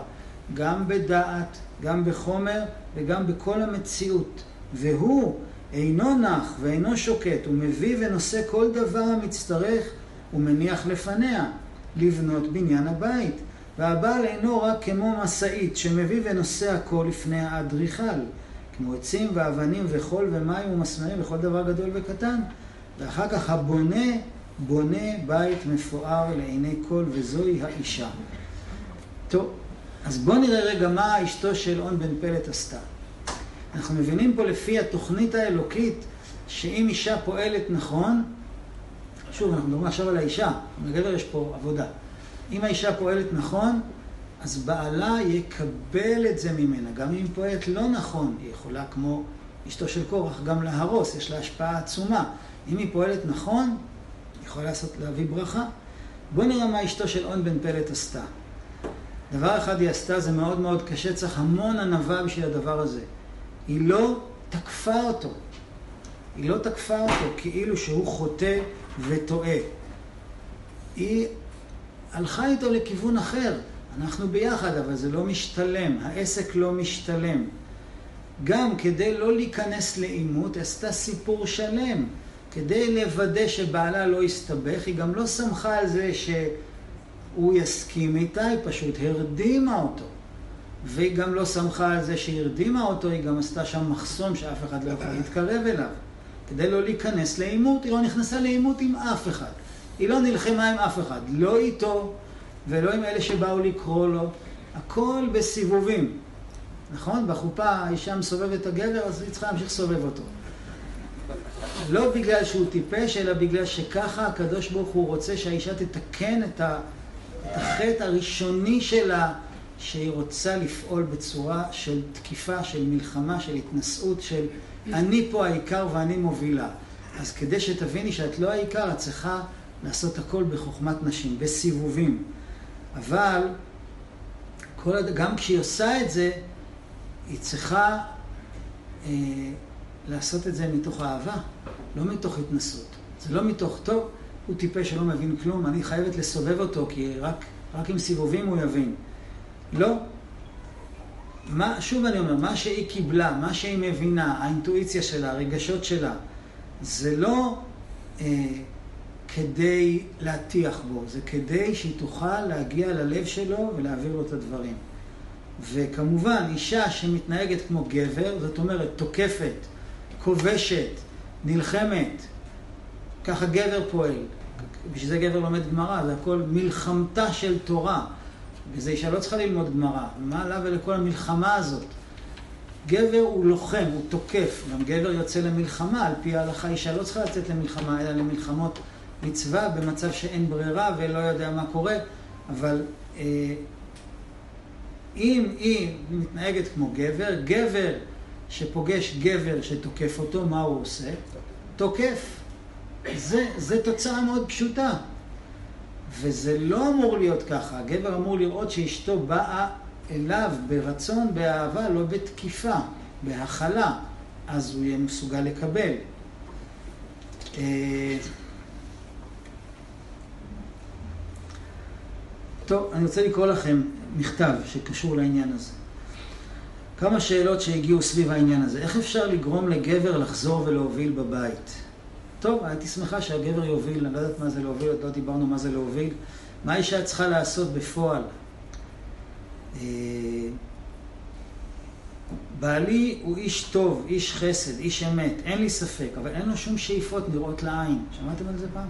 גם בדעת, גם בחומר וגם בכל המציאות. והוא אינו נח ואינו שוקט, הוא מביא ונושא כל דבר המצטרך ומניח לפניה לבנות בניין הבית. והבעל אינו רק כמו משאית שמביא ונושא הכל לפני האדריכל, כמו עצים ואבנים וחול ומים ומסמרים וכל דבר גדול וקטן. ואחר כך הבונה בונה בית מפואר לעיני כל וזוהי האישה. טוב, אז בואו נראה רגע מה אשתו של און בן פלט עשתה. אנחנו מבינים פה לפי התוכנית האלוקית, שאם אישה פועלת נכון, שוב, אנחנו מדברים עכשיו על האישה, לגבר יש פה עבודה. אם האישה פועלת נכון, אז בעלה יקבל את זה ממנה. גם אם היא פועלת לא נכון, היא יכולה, כמו אשתו של קורח, גם להרוס, יש לה השפעה עצומה. אם היא פועלת נכון, היא יכולה לעשות, להביא ברכה. בואו נראה מה אשתו של און בן פלט עשתה. דבר אחד היא עשתה, זה מאוד מאוד קשה, צריך המון ענווה בשביל הדבר הזה. היא לא תקפה אותו. היא לא תקפה אותו כאילו שהוא חוטא וטועה. היא הלכה איתו לכיוון אחר. אנחנו ביחד, אבל זה לא משתלם. העסק לא משתלם. גם כדי לא להיכנס לעימות, עשתה סיפור שלם. כדי לוודא שבעלה לא יסתבך, היא גם לא שמחה על זה שהוא יסכים איתה, היא פשוט הרדימה אותו. והיא גם לא שמחה על זה שהיא הרדימה אותו, היא גם עשתה שם מחסום שאף אחד לא יכול להתקרב אליו. כדי לא להיכנס לעימות, היא לא נכנסה לעימות עם אף אחד. היא לא נלחמה עם אף אחד, לא איתו ולא עם אלה שבאו לקרוא לו. הכל בסיבובים. נכון? בחופה האישה מסובבת את הגבר, אז היא צריכה להמשיך לסובב אותו. לא בגלל שהוא טיפש, אלא בגלל שככה הקדוש ברוך הוא רוצה שהאישה תתקן את החטא הראשוני שלה, שהיא רוצה לפעול בצורה של תקיפה, של מלחמה, של התנשאות, של אני פה העיקר ואני מובילה. אז כדי שתביני שאת לא העיקר, את צריכה לעשות הכל בחוכמת נשים, בסיבובים. אבל כל, גם כשהיא עושה את זה, היא צריכה אה, לעשות את זה מתוך אהבה, לא מתוך התנסות. זה לא מתוך, טוב, הוא טיפש שלא מבין כלום, אני חייבת לסובב אותו, כי רק, רק עם סיבובים הוא יבין. לא. מה, שוב אני אומר, מה שהיא קיבלה, מה שהיא מבינה, האינטואיציה שלה, הרגשות שלה, זה לא אה, כדי להטיח בו, זה כדי שהיא תוכל להגיע ללב שלו ולהעביר לו את הדברים. וכמובן, אישה שמתנהגת כמו גבר, זאת אומרת, תוקפת, כובשת, נלחמת, ככה גבר פועל. בשביל זה גבר לומד גמרא, זה הכל מלחמתה של תורה. וזה אישה לא צריכה ללמוד גמרא, מה לה ולכל המלחמה הזאת? גבר הוא לוחם, הוא תוקף, גם גבר יוצא למלחמה, על פי ההלכה אישה לא צריכה לצאת למלחמה, אלא למלחמות מצווה במצב שאין ברירה ולא יודע מה קורה, אבל אה, אם היא מתנהגת כמו גבר, גבר שפוגש גבר שתוקף אותו, מה הוא עושה? תוקף. זה, זה תוצאה מאוד פשוטה. וזה לא אמור להיות ככה. הגבר אמור לראות שאשתו באה אליו ברצון, באהבה, לא בתקיפה, בהכלה. אז הוא יהיה מסוגל לקבל. אה, טוב, אני רוצה לקרוא לכם מכתב שקשור לעניין הזה. כמה שאלות שהגיעו סביב העניין הזה. איך אפשר לגרום לגבר לחזור ולהוביל בבית? טוב, הייתי שמחה שהגבר יוביל, אני לא יודעת מה זה להוביל, עוד לא דיברנו מה זה להוביל. מה אישה צריכה לעשות בפועל? אה, בעלי הוא איש טוב, איש חסד, איש אמת, אין לי ספק, אבל אין לו שום שאיפות נראות לעין. שמעתם על זה פעם?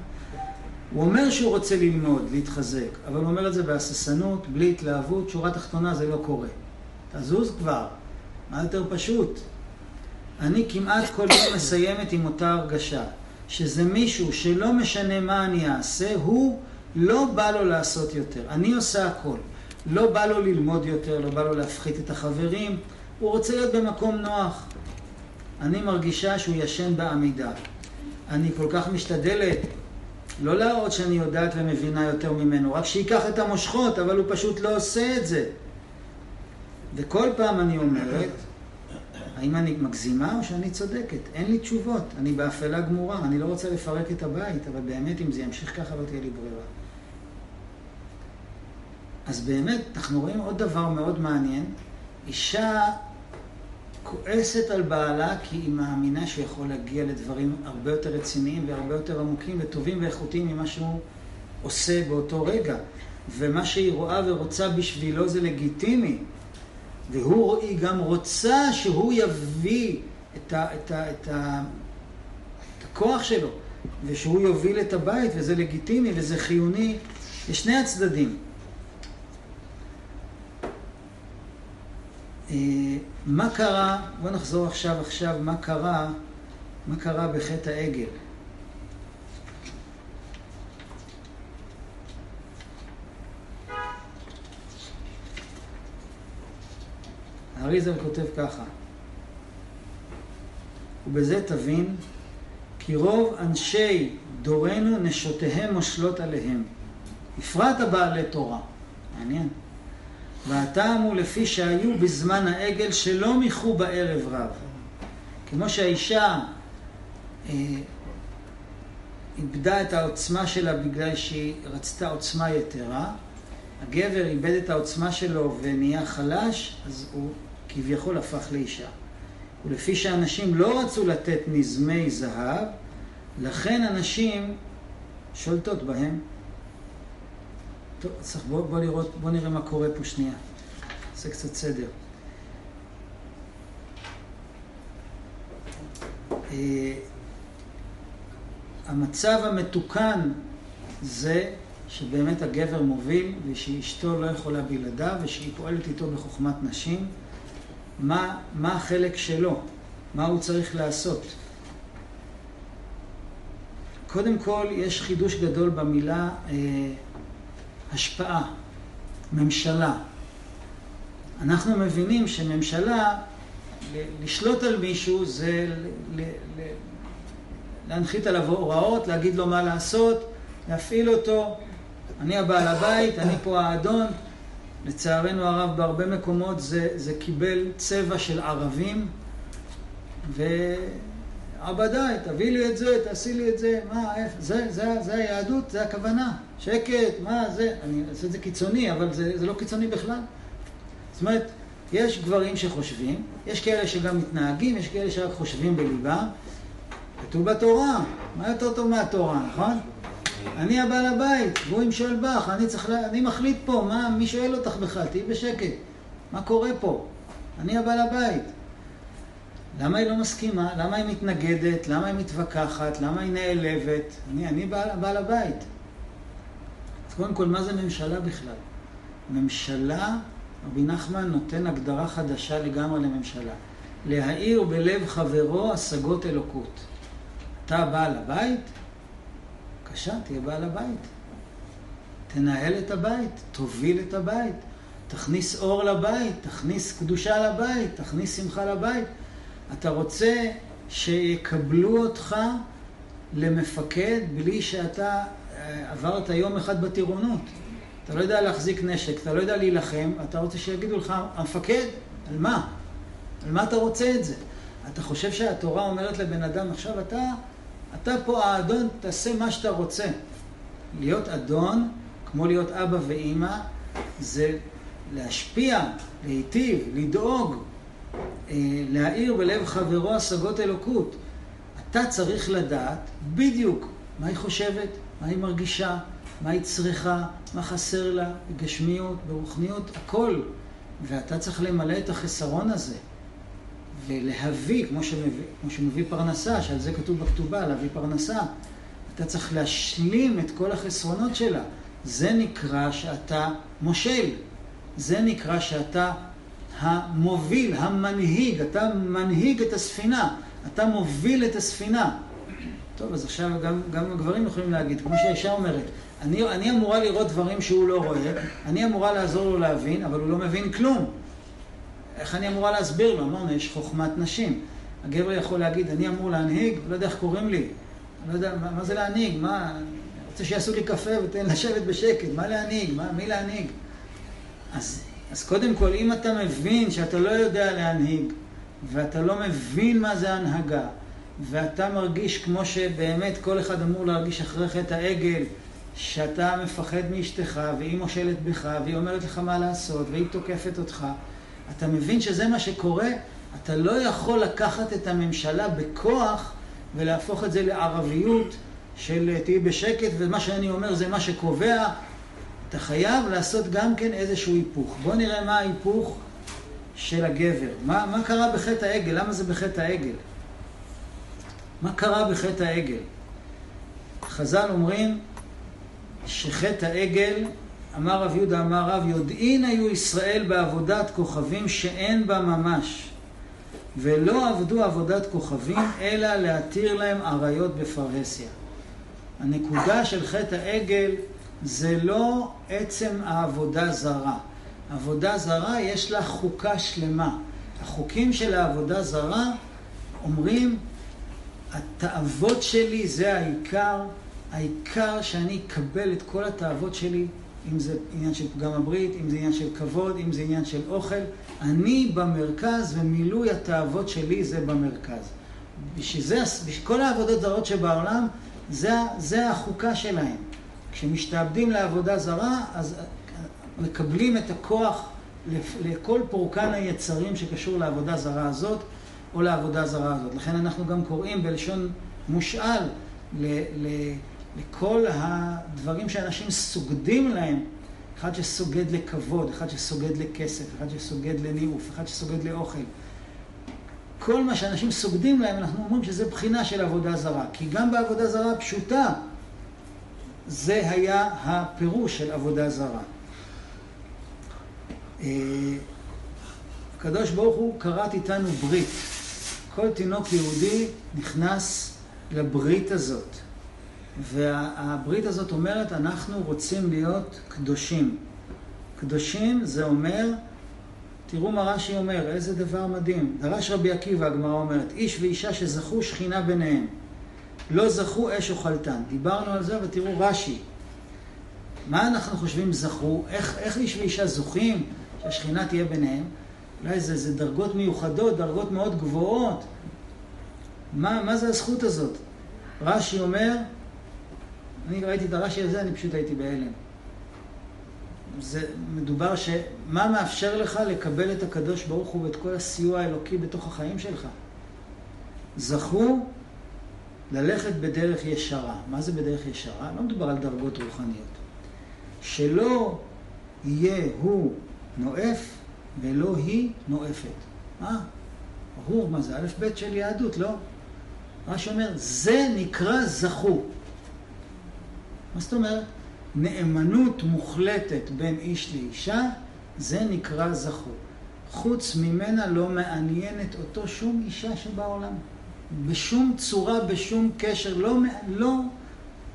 הוא אומר שהוא רוצה ללמוד, להתחזק, אבל הוא אומר את זה בהססנות, בלי התלהבות, שורה תחתונה זה לא קורה. תזוז כבר, מה יותר פשוט? אני כמעט כל יום מסיימת עם אותה הרגשה, שזה מישהו שלא משנה מה אני אעשה, הוא לא בא לו לעשות יותר. אני עושה הכל. לא בא לו ללמוד יותר, לא בא לו להפחית את החברים, הוא רוצה להיות במקום נוח. אני מרגישה שהוא ישן בעמידה. אני כל כך משתדלת לא להראות שאני יודעת ומבינה יותר ממנו, רק שייקח את המושכות, אבל הוא פשוט לא עושה את זה. וכל פעם אני אומרת, האם אני מגזימה או שאני צודקת? אין לי תשובות, אני באפלה גמורה, אני לא רוצה לפרק את הבית, אבל באמת אם זה ימשיך ככה לא תהיה לי ברירה. אז באמת, אנחנו רואים עוד דבר מאוד מעניין. אישה כועסת על בעלה כי היא מאמינה שהוא יכול להגיע לדברים הרבה יותר רציניים והרבה יותר עמוקים וטובים ואיכותיים ממה שהוא עושה באותו רגע. ומה שהיא רואה ורוצה בשבילו זה לגיטימי. והיא גם רוצה שהוא יביא את, ה, את, ה, את, ה, את הכוח שלו, ושהוא יוביל את הבית, וזה לגיטימי וזה חיוני לשני הצדדים. אה, מה קרה, בואו נחזור עכשיו עכשיו, מה קרה, מה קרה בחטא העגל. האריזל כותב ככה, ובזה תבין כי רוב אנשי דורנו נשותיהם מושלות עליהם, בפרט הבעלי תורה. מעניין. והטעם הוא לפי שהיו בזמן העגל שלא מיחו בערב רב. כמו שהאישה אה, איבדה את העוצמה שלה בגלל שהיא רצתה עוצמה יתרה, הגבר איבד את העוצמה שלו ונהיה חלש, אז הוא כביכול הפך לאישה. ולפי שאנשים לא רצו לתת נזמי זהב, לכן הנשים שולטות בהם. טוב, צריך בוא, בוא, לראות, בוא נראה מה קורה פה שנייה. נעשה קצת סדר. אה, המצב המתוקן זה שבאמת הגבר מוביל ושאשתו לא יכולה בלעדיו ושהיא פועלת איתו בחוכמת נשים. מה, מה החלק שלו? מה הוא צריך לעשות? קודם כל, יש חידוש גדול במילה אה, השפעה, ממשלה. אנחנו מבינים שממשלה, לשלוט על מישהו זה להנחית עליו הוראות, להגיד לו מה לעשות, להפעיל אותו. אני הבעל הבית, אני פה האדון. לצערנו הרב, בהרבה מקומות זה, זה קיבל צבע של ערבים, ועבדיי, תביא לי את זה, תעשי לי את זה, מה, איפה, זה, זה, זה היהדות, זה הכוונה, שקט, מה, זה, אני אעשה את זה קיצוני, אבל זה, זה לא קיצוני בכלל. זאת אומרת, יש גברים שחושבים, יש כאלה שגם מתנהגים, יש כאלה שרק חושבים בליבם. כתוב בתורה, מה יותר טוב מהתורה, נכון? אני הבעל הבית, והוא ימשול בך, אני צריך. אני מחליט פה, מה, מי שואל אותך בכלל, תהיי בשקט. מה קורה פה? אני הבעל הבית. למה היא לא מסכימה? למה היא מתנגדת? למה היא מתווכחת? למה היא נעלבת? אני, אני בעל, בעל הבית. אז קודם כל, מה זה ממשלה בכלל? ממשלה, רבי נחמן נותן הגדרה חדשה לגמרי לממשלה. להאיר בלב חברו השגות אלוקות. אתה בעל הבית? בבקשה, תהיה בעל הבית. תנהל את הבית, תוביל את הבית, תכניס אור לבית, תכניס קדושה לבית, תכניס שמחה לבית. אתה רוצה שיקבלו אותך למפקד בלי שאתה אה, עברת יום אחד בטירונות. אתה לא יודע להחזיק נשק, אתה לא יודע להילחם, אתה רוצה שיגידו לך, המפקד, על מה? על מה אתה רוצה את זה? אתה חושב שהתורה אומרת לבן אדם, עכשיו אתה, אתה פה האדון, תעשה מה שאתה רוצה. להיות אדון, כמו להיות אבא ואימא, זה להשפיע, להיטיב, לדאוג, אה, להאיר בלב חברו השגות אלוקות. אתה צריך לדעת בדיוק מה היא חושבת, מה היא מרגישה, מה היא צריכה, מה חסר לה, בגשמיות, ברוחניות, הכל. ואתה צריך למלא את החסרון הזה. ולהביא, כמו שמביא, כמו שמביא פרנסה, שעל זה כתוב בכתובה, להביא פרנסה. אתה צריך להשלים את כל החסרונות שלה. זה נקרא שאתה מושל. זה נקרא שאתה המוביל, המנהיג. אתה מנהיג את הספינה. אתה מוביל את הספינה. טוב, אז עכשיו גם, גם הגברים יכולים להגיד, כמו שהאישה אומרת, אני, אני אמורה לראות דברים שהוא לא רואה, אני אמורה לעזור לו להבין, אבל הוא לא מבין כלום. איך אני אמורה להסביר לו? אמרנו, יש חוכמת נשים. הגבר יכול להגיד, אני אמור להנהיג, לא יודע איך קוראים לי. לא יודע, מה, מה זה להנהיג? מה, אני רוצה שיעשו לי קפה ותן לשבת בשקט. מה להנהיג? מה, מי להנהיג? אז, אז קודם כל, אם אתה מבין שאתה לא יודע להנהיג, ואתה לא מבין מה זה הנהגה, ואתה מרגיש כמו שבאמת כל אחד אמור להרגיש אחרי חטא העגל, שאתה מפחד מאשתך, והיא מושלת בך, והיא אומרת לך מה לעשות, והיא תוקפת אותך, אתה מבין שזה מה שקורה? אתה לא יכול לקחת את הממשלה בכוח ולהפוך את זה לערביות של תהיי בשקט ומה שאני אומר זה מה שקובע. אתה חייב לעשות גם כן איזשהו היפוך. בואו נראה מה ההיפוך של הגבר. מה, מה קרה בחטא העגל? למה זה בחטא העגל? מה קרה בחטא העגל? חז"ל אומרים שחטא העגל אמר רב יהודה, אמר רב, יודעין היו ישראל בעבודת כוכבים שאין בה ממש, ולא עבדו עבודת כוכבים, אלא להתיר להם עריות בפרהסיה. הנקודה של חטא העגל זה לא עצם העבודה זרה. עבודה זרה יש לה חוקה שלמה. החוקים של העבודה זרה אומרים, התאוות שלי זה העיקר, העיקר שאני אקבל את כל התאוות שלי אם זה עניין של פגם הברית, אם זה עניין של כבוד, אם זה עניין של אוכל. אני במרכז ומילוי התאוות שלי זה במרכז. בשביל זה, כל העבודות זרות שבעולם, זה, זה החוקה שלהם. כשמשתעבדים לעבודה זרה, אז מקבלים את הכוח לכל פורקן היצרים שקשור לעבודה זרה הזאת או לעבודה זרה הזאת. לכן אנחנו גם קוראים בלשון מושאל ל... ל לכל הדברים שאנשים סוגדים להם, אחד שסוגד לכבוד, אחד שסוגד לכסף, אחד שסוגד לניאוף, אחד שסוגד לאוכל. כל מה שאנשים סוגדים להם, אנחנו אומרים שזה בחינה של עבודה זרה. כי גם בעבודה זרה פשוטה, זה היה הפירוש של עבודה זרה. אה, הקדוש ברוך הוא כרת איתנו ברית. כל תינוק יהודי נכנס לברית הזאת. והברית הזאת אומרת, אנחנו רוצים להיות קדושים. קדושים זה אומר, תראו מה רש"י אומר, איזה דבר מדהים. דרש רבי עקיבא, הגמרא אומרת, איש ואישה שזכו שכינה ביניהם. לא זכו אש אוכלתן. דיברנו על זה, ותראו רש"י. מה אנחנו חושבים זכו? איך, איך איש ואישה זוכים שהשכינה תהיה ביניהם? אולי זה, זה דרגות מיוחדות, דרגות מאוד גבוהות. מה, מה זה הזכות הזאת? רש"י אומר, אני ראיתי את הרש"י הזה, אני פשוט הייתי בהלם. זה מדובר שמה מאפשר לך לקבל את הקדוש ברוך הוא ואת כל הסיוע האלוקי בתוך החיים שלך? זכו ללכת בדרך ישרה. מה זה בדרך ישרה? לא מדובר על דרגות רוחניות. שלא יהיה הוא נואף ולא היא נואפת. מה? ברור, מה זה? א' ב' של יהדות, לא? מה שאומר, זה נקרא זכו. מה זאת אומרת? נאמנות מוחלטת בין איש לאישה, זה נקרא זכור. חוץ ממנה לא מעניינת אותו שום אישה שבעולם. בשום צורה, בשום קשר, לא, לא,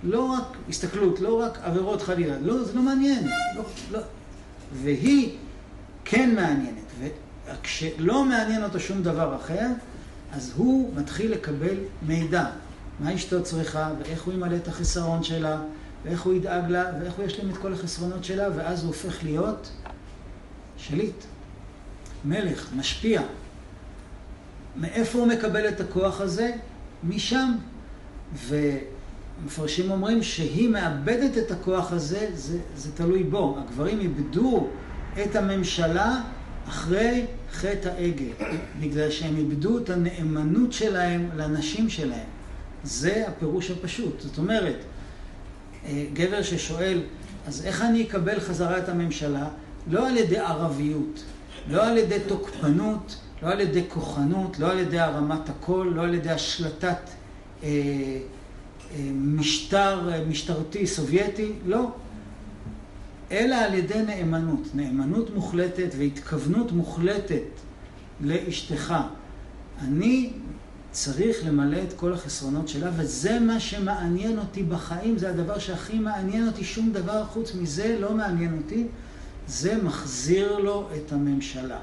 לא רק הסתכלות, לא רק עבירות חלילה, לא, זה לא מעניין. לא, לא. והיא כן מעניינת. וכשלא מעניין אותו שום דבר אחר, אז הוא מתחיל לקבל מידע. מה אשתו צריכה, ואיך הוא ימלא את החיסרון שלה, ואיך הוא ידאג לה, ואיך הוא ישלים את כל החסרונות שלה, ואז הוא הופך להיות שליט, מלך, משפיע. מאיפה הוא מקבל את הכוח הזה? משם. ומפרשים אומרים שהיא מאבדת את הכוח הזה, זה, זה תלוי בו. הגברים איבדו את הממשלה אחרי חטא העגל, בגלל שהם איבדו את הנאמנות שלהם לנשים שלהם. זה הפירוש הפשוט. זאת אומרת, גבר ששואל, אז איך אני אקבל חזרה את הממשלה? לא על ידי ערביות, לא על ידי תוקפנות, לא על ידי כוחנות, לא על ידי הרמת הקול, לא על ידי השלטת אה, אה, משטר אה, משטרתי סובייטי, לא. אלא על ידי נאמנות, נאמנות מוחלטת והתכוונות מוחלטת לאשתך. אני צריך למלא את כל החסרונות שלה, וזה מה שמעניין אותי בחיים, זה הדבר שהכי מעניין אותי, שום דבר חוץ מזה לא מעניין אותי, זה מחזיר לו את הממשלה.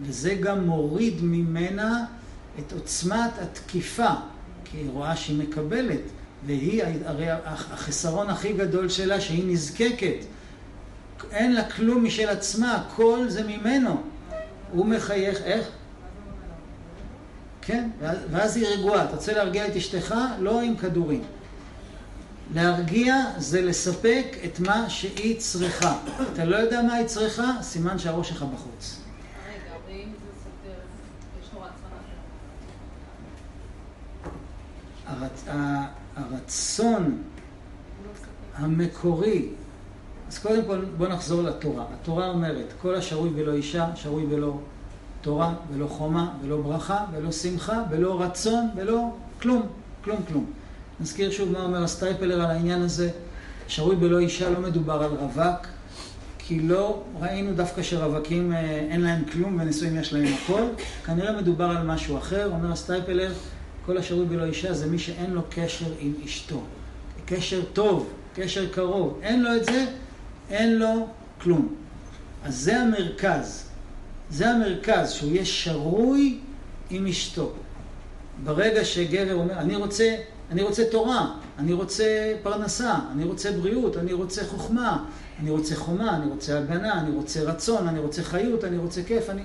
וזה גם מוריד ממנה את עוצמת התקיפה, כי היא רואה שהיא מקבלת, והיא, הרי החסרון הכי גדול שלה שהיא נזקקת. אין לה כלום משל עצמה, כל זה ממנו. הוא מחייך, איך? כן, ואז היא רגועה. אתה רוצה להרגיע את אשתך? לא עם כדורים. להרגיע זה לספק את מה שהיא צריכה. אתה לא יודע מה היא צריכה, סימן שהראש שלך בחוץ. הרצ... הרצון המקורי, אז קודם כל בוא נחזור לתורה. התורה אומרת, כל השרוי בלא אישה, שרוי בלא תורה, ולא חומה, ולא ברכה, ולא שמחה, ולא רצון, ולא כלום, כלום כלום. נזכיר שוב מה אומר הסטייפלר על העניין הזה, שרוי בלא אישה לא מדובר על רווק, כי לא ראינו דווקא שרווקים אה, אין להם כלום ונשואים יש להם הכל, כנראה מדובר על משהו אחר, אומר הסטייפלר, כל השרוי בלא אישה זה מי שאין לו קשר עם אשתו. קשר טוב, קשר קרוב, אין לו את זה, אין לו כלום. אז זה המרכז. זה המרכז, שהוא יהיה שרוי עם אשתו. ברגע שגבר אומר, אני רוצה, אני רוצה תורה, אני רוצה פרנסה, אני רוצה בריאות, אני רוצה חוכמה, אני רוצה חומה, אני רוצה הגנה, אני רוצה רצון, אני רוצה חיות, אני רוצה כיף, אני...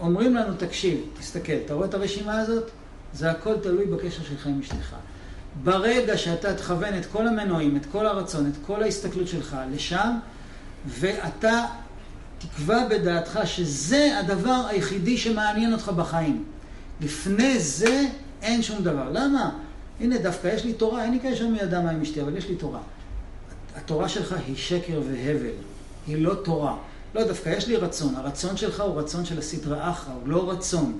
אומרים לנו, תקשיב, תסתכל, אתה רואה את הרשימה הזאת? זה הכל תלוי בקשר שלך עם אשתך. ברגע שאתה תכוון את כל המנועים, את כל הרצון, את כל ההסתכלות שלך לשם, ואתה תקבע בדעתך שזה הדבר היחידי שמעניין אותך בחיים. לפני זה אין שום דבר. למה? הנה דווקא יש לי תורה, אין לי קשר מי ידע מה עם אשתי, אבל יש לי תורה. התורה שלך היא שקר והבל, היא לא תורה. לא, דווקא יש לי רצון. הרצון שלך הוא רצון של הסטרא אחרא, הוא לא רצון.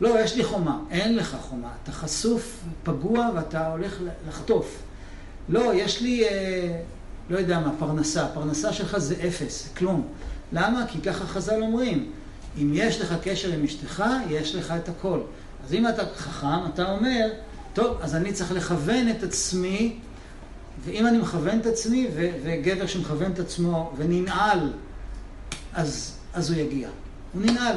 לא, יש לי חומה. אין לך חומה. אתה חשוף, פגוע, ואתה הולך לחטוף. לא, יש לי, אה, לא יודע מה, פרנסה. הפרנסה שלך זה אפס, כלום. למה? כי ככה חז"ל אומרים, אם יש לך קשר עם אשתך, יש לך את הכל. אז אם אתה חכם, אתה אומר, טוב, אז אני צריך לכוון את עצמי, ואם אני מכוון את עצמי, ו- וגבר שמכוון את עצמו וננעל, אז, אז הוא יגיע. הוא ננעל.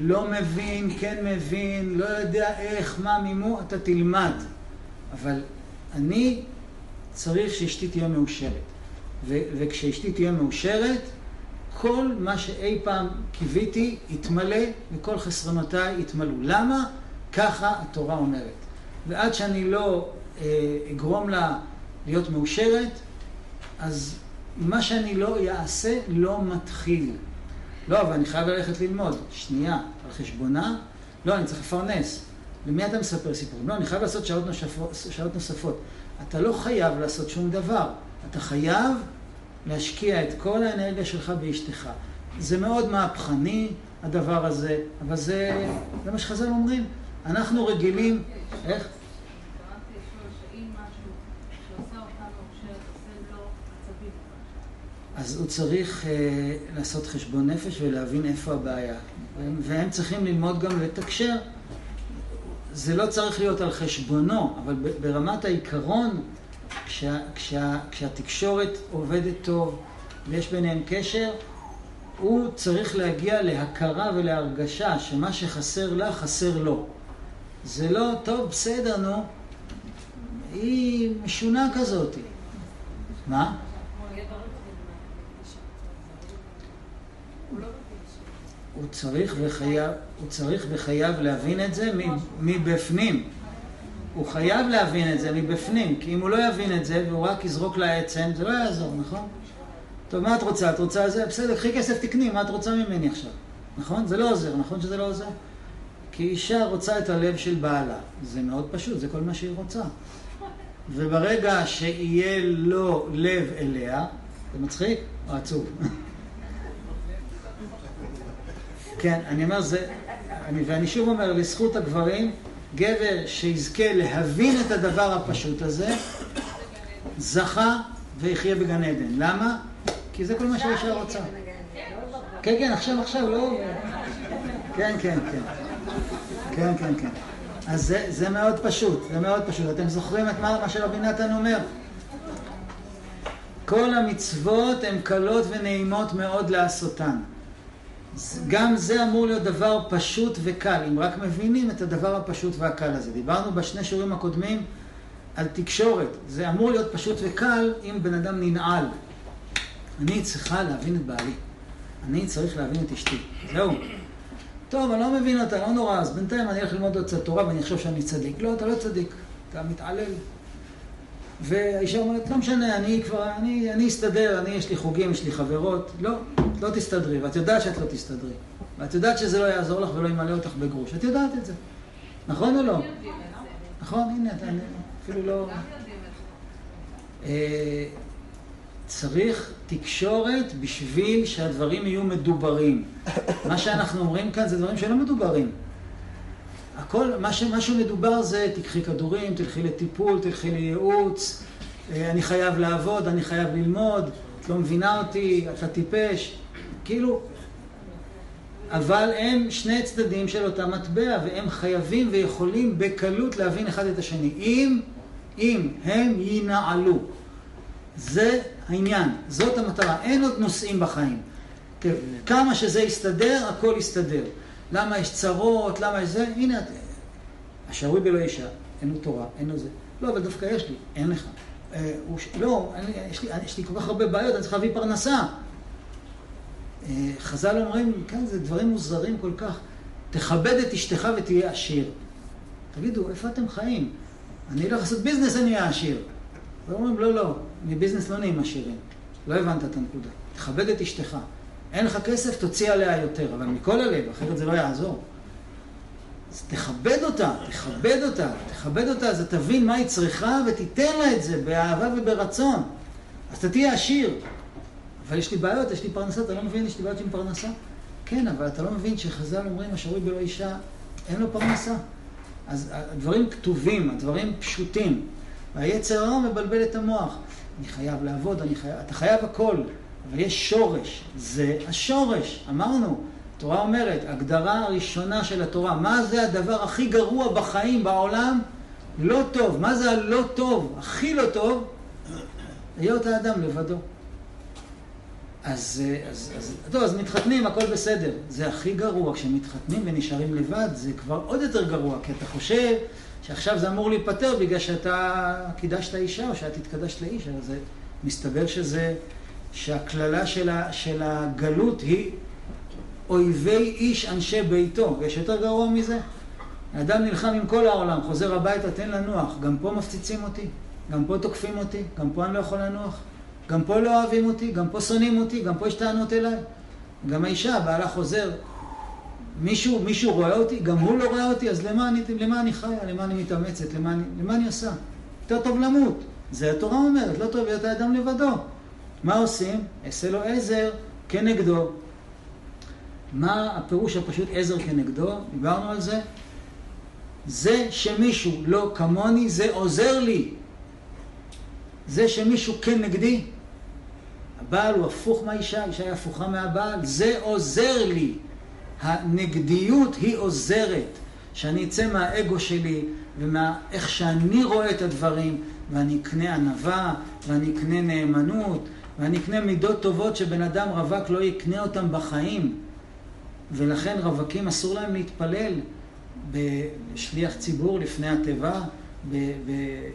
לא מבין, כן מבין, לא יודע איך, מה, מימו, אתה תלמד. אבל אני צריך שאשתי תהיה מאושרת. ו- וכשאשתי תהיה מאושרת, כל מה שאי פעם קיוויתי יתמלא וכל חסרונותיי יתמלאו. למה? ככה התורה אומרת. ועד שאני לא אה, אגרום לה להיות מאושרת, אז מה שאני לא אעשה לא מתחיל. לא, אבל אני חייב ללכת ללמוד. שנייה, על חשבונה? לא, אני צריך לפרנס. למי אתה מספר סיפורים? לא, אני חייב לעשות שעות נוספות. שעות נוספות. אתה לא חייב לעשות שום דבר. אתה חייב להשקיע את כל האנרגיה שלך באשתך. זה מאוד מהפכני, הדבר הזה, אבל זה, זה מה שחז"ל אומרים. אנחנו רגילים... איך? אז הוא צריך אה, לעשות חשבון נפש ולהבין איפה הבעיה. והם, והם צריכים ללמוד גם לתקשר. זה לא צריך להיות על חשבונו, אבל ברמת העיקרון, כשה, כשה, כשהתקשורת עובדת טוב ויש ביניהם קשר, הוא צריך להגיע להכרה ולהרגשה שמה שחסר לה, חסר לו. זה לא, טוב, בסדר, נו, היא משונה כזאת. מה? הוא צריך וחייב, הוא צריך וחייב להבין את זה מבפנים. הוא חייב להבין את זה מבפנים, כי אם הוא לא יבין את זה והוא רק יזרוק לה עצם, זה לא יעזור, נכון? טוב, מה את רוצה? את רוצה זה? בסדר, קחי כסף תקני, מה את רוצה ממני עכשיו? נכון? זה לא עוזר, נכון שזה לא עוזר? כי אישה רוצה את הלב של בעלה. זה מאוד פשוט, זה כל מה שהיא רוצה. וברגע שיהיה לו לב אליה, זה מצחיק או עצוב? [LAUGHS] כן, אני אומר, זה, אני, ואני שוב אומר, לזכות הגברים, גבר שיזכה להבין את הדבר הפשוט הזה, זכה ויחיה בגן עדן. למה? כי זה כל מה שהאישה רוצה. כן, כן, עכשיו, עכשיו, לא... כן, כן, כן. כן, כן, כן. אז זה, זה מאוד פשוט, זה מאוד פשוט. אתם זוכרים את מה, מה שרבי נתן אומר? כל המצוות הן קלות ונעימות מאוד לעשותן. גם זה אמור להיות דבר פשוט וקל, אם רק מבינים את הדבר הפשוט והקל הזה. דיברנו בשני שיעורים הקודמים על תקשורת. זה אמור להיות פשוט וקל אם בן אדם ננעל. אני צריכה להבין את בעלי. אני צריך להבין את אשתי. זהו. טוב, אני לא מבין אותה, לא נורא, אז בינתיים אני אלך ללמוד עוד קצת תורה ואני אחשוב שאני צדיק. לא, אתה לא צדיק, אתה מתעלל. והאישה אומרת, לא משנה, אני כבר, אני, אני אסתדר, אני, יש לי חוגים, יש לי חברות. לא, לא תסתדרי, ואת יודעת שאת לא תסתדרי. ואת יודעת שזה לא יעזור לך ולא ימלא אותך בגרוש. את יודעת את זה. נכון או לא? נכון, הנה, אתה אפילו לא... אה, צריך תקשורת בשביל שהדברים יהיו מדוברים. מה שאנחנו אומרים כאן זה דברים שלא מדוברים. הכל, מה, ש, מה שמדובר זה, תקחי כדורים, תלכי לטיפול, תלכי לייעוץ, אה, אני חייב לעבוד, אני חייב ללמוד, את לא מבינה אותי, אתה טיפש. כאילו, אבל הם שני צדדים של אותה מטבע, והם חייבים ויכולים בקלות להבין אחד את השני. אם, אם הם ינעלו. זה העניין, זאת המטרה. אין עוד נושאים בחיים. כמה שזה יסתדר, הכל יסתדר. למה יש צרות, למה יש זה, הנה, השרוי בלא אישה, אין לו תורה, אין לו זה. לא, אבל דווקא יש לי, אין לך. אה, הוא, לא, אני, יש, לי, יש לי כל כך הרבה בעיות, אני צריך להביא פרנסה. אה, חז"ל אומרים, כן, זה דברים מוזרים כל כך. תכבד את אשתך ותהיה עשיר. תגידו, איפה אתם חיים? אני אלך לעשות ביזנס, אני אהיה עשיר. ואומרים, לא, לא, מביזנס לא נהיים עשירים. לא הבנת את הנקודה. תכבד את אשתך. אין לך כסף, תוציא עליה יותר, אבל מכל הלב, אחרת זה לא יעזור. אז תכבד אותה, תכבד אותה, תכבד אותה, אז תבין מה היא צריכה ותיתן לה את זה באהבה וברצון. אז אתה תהיה עשיר. אבל יש לי בעיות, יש לי פרנסה, אתה לא מבין, יש לי בעיות עם פרנסה? כן, אבל אתה לא מבין שחז"ל אומרים, השרוי בלא אישה, אין לו פרנסה. אז הדברים כתובים, הדברים פשוטים. והיצר הרע מבלבל את המוח. אני חייב לעבוד, אני חייב, אתה חייב הכל. אבל יש שורש, זה השורש, אמרנו. התורה אומרת, הגדרה הראשונה של התורה, מה זה הדבר הכי גרוע בחיים, בעולם? לא טוב. מה זה הלא טוב, הכי לא טוב? היות האדם לבדו. אז, אז, אז, טוב, אז מתחתנים, הכל בסדר. זה הכי גרוע, כשמתחתנים ונשארים לבד, זה כבר עוד יותר גרוע, כי אתה חושב שעכשיו זה אמור להיפתר בגלל שאתה קידשת אישה או שאת התקדשת לאיש, אז מסתבר שזה שהקללה של, של הגלות היא אויבי איש אנשי ביתו, ויש יותר גרוע מזה. האדם נלחם עם כל העולם, חוזר הביתה, תן לנוח. גם פה מפציצים אותי, גם פה תוקפים אותי, גם פה אני לא יכול לנוח. גם פה לא אוהבים אותי, גם פה שונאים אותי, גם פה יש טענות אליי. גם האישה, בעלה חוזר, מישהו, מישהו רואה אותי, גם הוא לא רואה אותי, אז למה אני, למה אני חיה, למה אני מתאמצת, למה אני, למה אני עושה? יותר טוב למות. זה התורה אומרת, לא טוב להיות האדם לבדו. מה עושים? אעשה לו עזר כנגדו. מה הפירוש הפשוט עזר כנגדו? דיברנו על זה. זה שמישהו לא כמוני, זה עוזר לי. זה שמישהו כנגדי, הבעל הוא הפוך מהאישה, האישה היא הפוכה מהבעל, זה עוזר לי. הנגדיות היא עוזרת. שאני אצא מהאגו שלי ומאיך שאני רואה את הדברים, ואני אקנה ענווה, ואני אקנה נאמנות, ואני אקנה מידות טובות שבן אדם רווק לא יקנה אותם בחיים. ולכן רווקים אסור להם להתפלל בשליח ציבור לפני התיבה, ב- ב-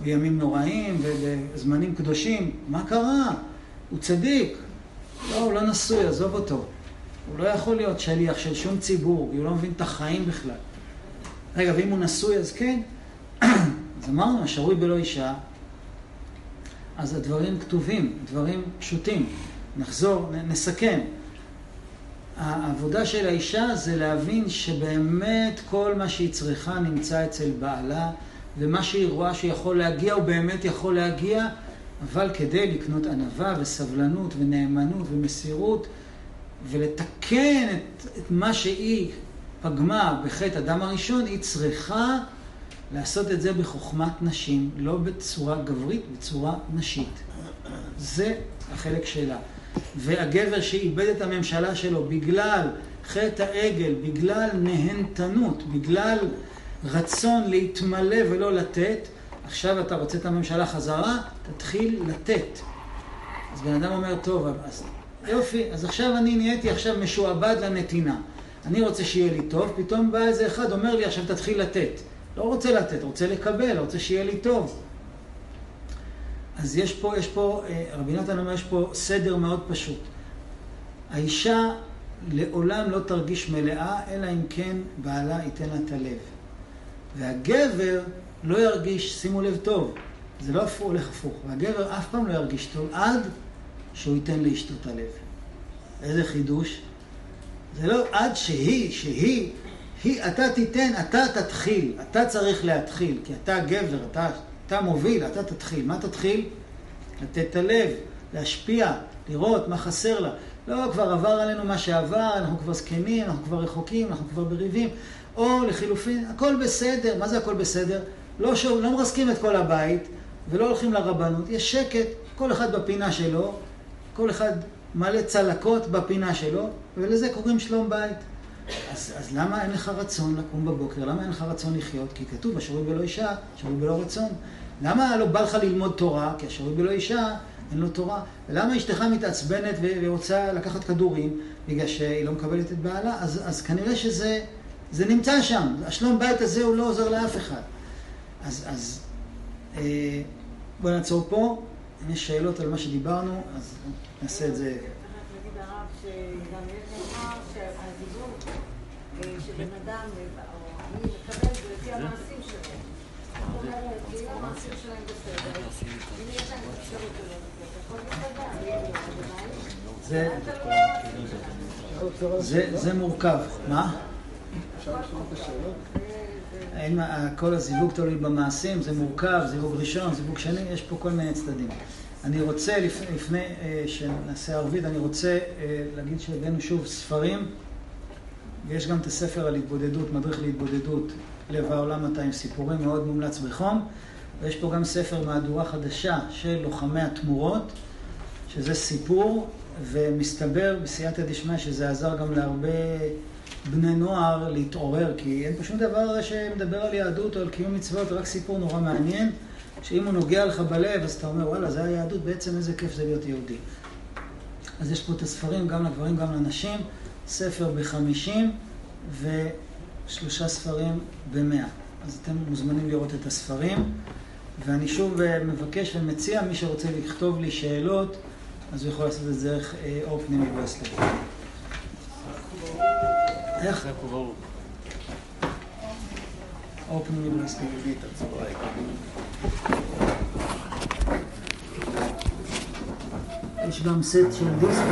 בימים נוראים ובזמנים קדושים. מה קרה? הוא צדיק. לא, הוא לא נשוי, עזוב אותו. הוא לא יכול להיות שליח של שום ציבור, הוא לא מבין את החיים בכלל. רגע, ואם הוא נשוי אז כן? [CLEARS THROAT] אז אמרנו, השרוי בלא אישה, אז הדברים כתובים, דברים פשוטים. נחזור, נסכם. העבודה של האישה זה להבין שבאמת כל מה שהיא צריכה נמצא אצל בעלה, ומה שהיא רואה שיכול להגיע הוא באמת יכול להגיע, אבל כדי לקנות ענווה וסבלנות ונאמנות ומסירות ולתקן את, את מה שהיא פגמה בחטא אדם הראשון, היא צריכה לעשות את זה בחוכמת נשים, לא בצורה גברית, בצורה נשית. זה החלק שלה. והגבר שאיבד את הממשלה שלו בגלל חטא העגל, בגלל נהנתנות, בגלל רצון להתמלא ולא לתת, עכשיו אתה רוצה את הממשלה חזרה, תתחיל לתת. אז בן אדם אומר, טוב, אז יופי, אז עכשיו אני נהייתי עכשיו משועבד לנתינה. אני רוצה שיהיה לי טוב, פתאום בא איזה אחד, אומר לי, עכשיו תתחיל לתת. לא רוצה לתת, רוצה לקבל, רוצה שיהיה לי טוב. אז יש פה, יש פה, אה, רבי נתן אומר, יש פה סדר מאוד פשוט. האישה לעולם לא תרגיש מלאה, אלא אם כן בעלה ייתן לה את הלב. והגבר לא ירגיש, שימו לב טוב, זה לא הולך הפוך, והגבר אף פעם לא ירגיש טוב עד שהוא ייתן לאשתו את הלב. איזה חידוש? זה לא עד שהיא, שהיא, היא, אתה תיתן, אתה תתחיל, אתה צריך להתחיל, כי אתה גבר, אתה, אתה מוביל, אתה תתחיל. מה תתחיל? לתת את הלב, להשפיע, לראות מה חסר לה. לא, כבר עבר עלינו מה שעבר, אנחנו כבר זקנים, אנחנו כבר רחוקים, אנחנו כבר בריבים. או לחילופין, הכל בסדר. מה זה הכל בסדר? לא, שוב, לא מרסקים את כל הבית ולא הולכים לרבנות. יש שקט, כל אחד בפינה שלו, כל אחד מלא צלקות בפינה שלו, ולזה קוראים שלום בית. אז, אז למה אין לך רצון לקום בבוקר? למה אין לך רצון לחיות? כי כתוב, השרוי בלא אישה, השרוי בלא רצון. למה לא בא לך ללמוד תורה? כי השרוי בלא אישה, אין לו תורה. ולמה אשתך מתעצבנת ורוצה לקחת כדורים? בגלל שהיא לא מקבלת את בעלה? אז, אז כנראה שזה זה נמצא שם. השלום בית הזה הוא לא עוזר לאף אחד. אז, אז אה, בואו נעצור פה. אם יש שאלות על מה שדיברנו, אז נעשה את זה. שבן אדם, אני מקבל זה לפי המעשים שלהם. זאת אומרת, המעשים שלהם בסדר, אם יש להם אפשרות זה מורכב. מה? אין, כל הזיווג תלוי במעשים, זה מורכב, זיווג ראשון, זיווג שני, יש פה כל מיני צדדים. אני רוצה, לפני אה, שנעשה ערבית, אני רוצה אה, להגיד שהבאנו שוב ספרים, ויש גם את הספר על התבודדות, מדריך להתבודדות, לב העולם 200 סיפורים, מאוד מומלץ בחום, ויש פה גם ספר מהדורה חדשה של לוחמי התמורות, שזה סיפור, ומסתבר בסייעתא דשמיא שזה עזר גם להרבה בני נוער להתעורר, כי אין פה שום דבר שמדבר על יהדות או על קיום מצוות, רק סיפור נורא מעניין. שאם הוא נוגע לך בלב, אז אתה אומר, וואלה, זה היהדות, בעצם איזה כיף זה להיות יהודי. אז יש פה את הספרים, גם לגברים, גם לנשים, ספר בחמישים ושלושה ספרים במאה. אז אתם מוזמנים לראות את הספרים. ואני שוב אה, מבקש ומציע, מי שרוצה לכתוב לי שאלות, אז הוא יכול לעשות את זה דרך אה, אור פנימי ברסלב. איך? אור פנימי ברסלב. יש גם סט של דיסקים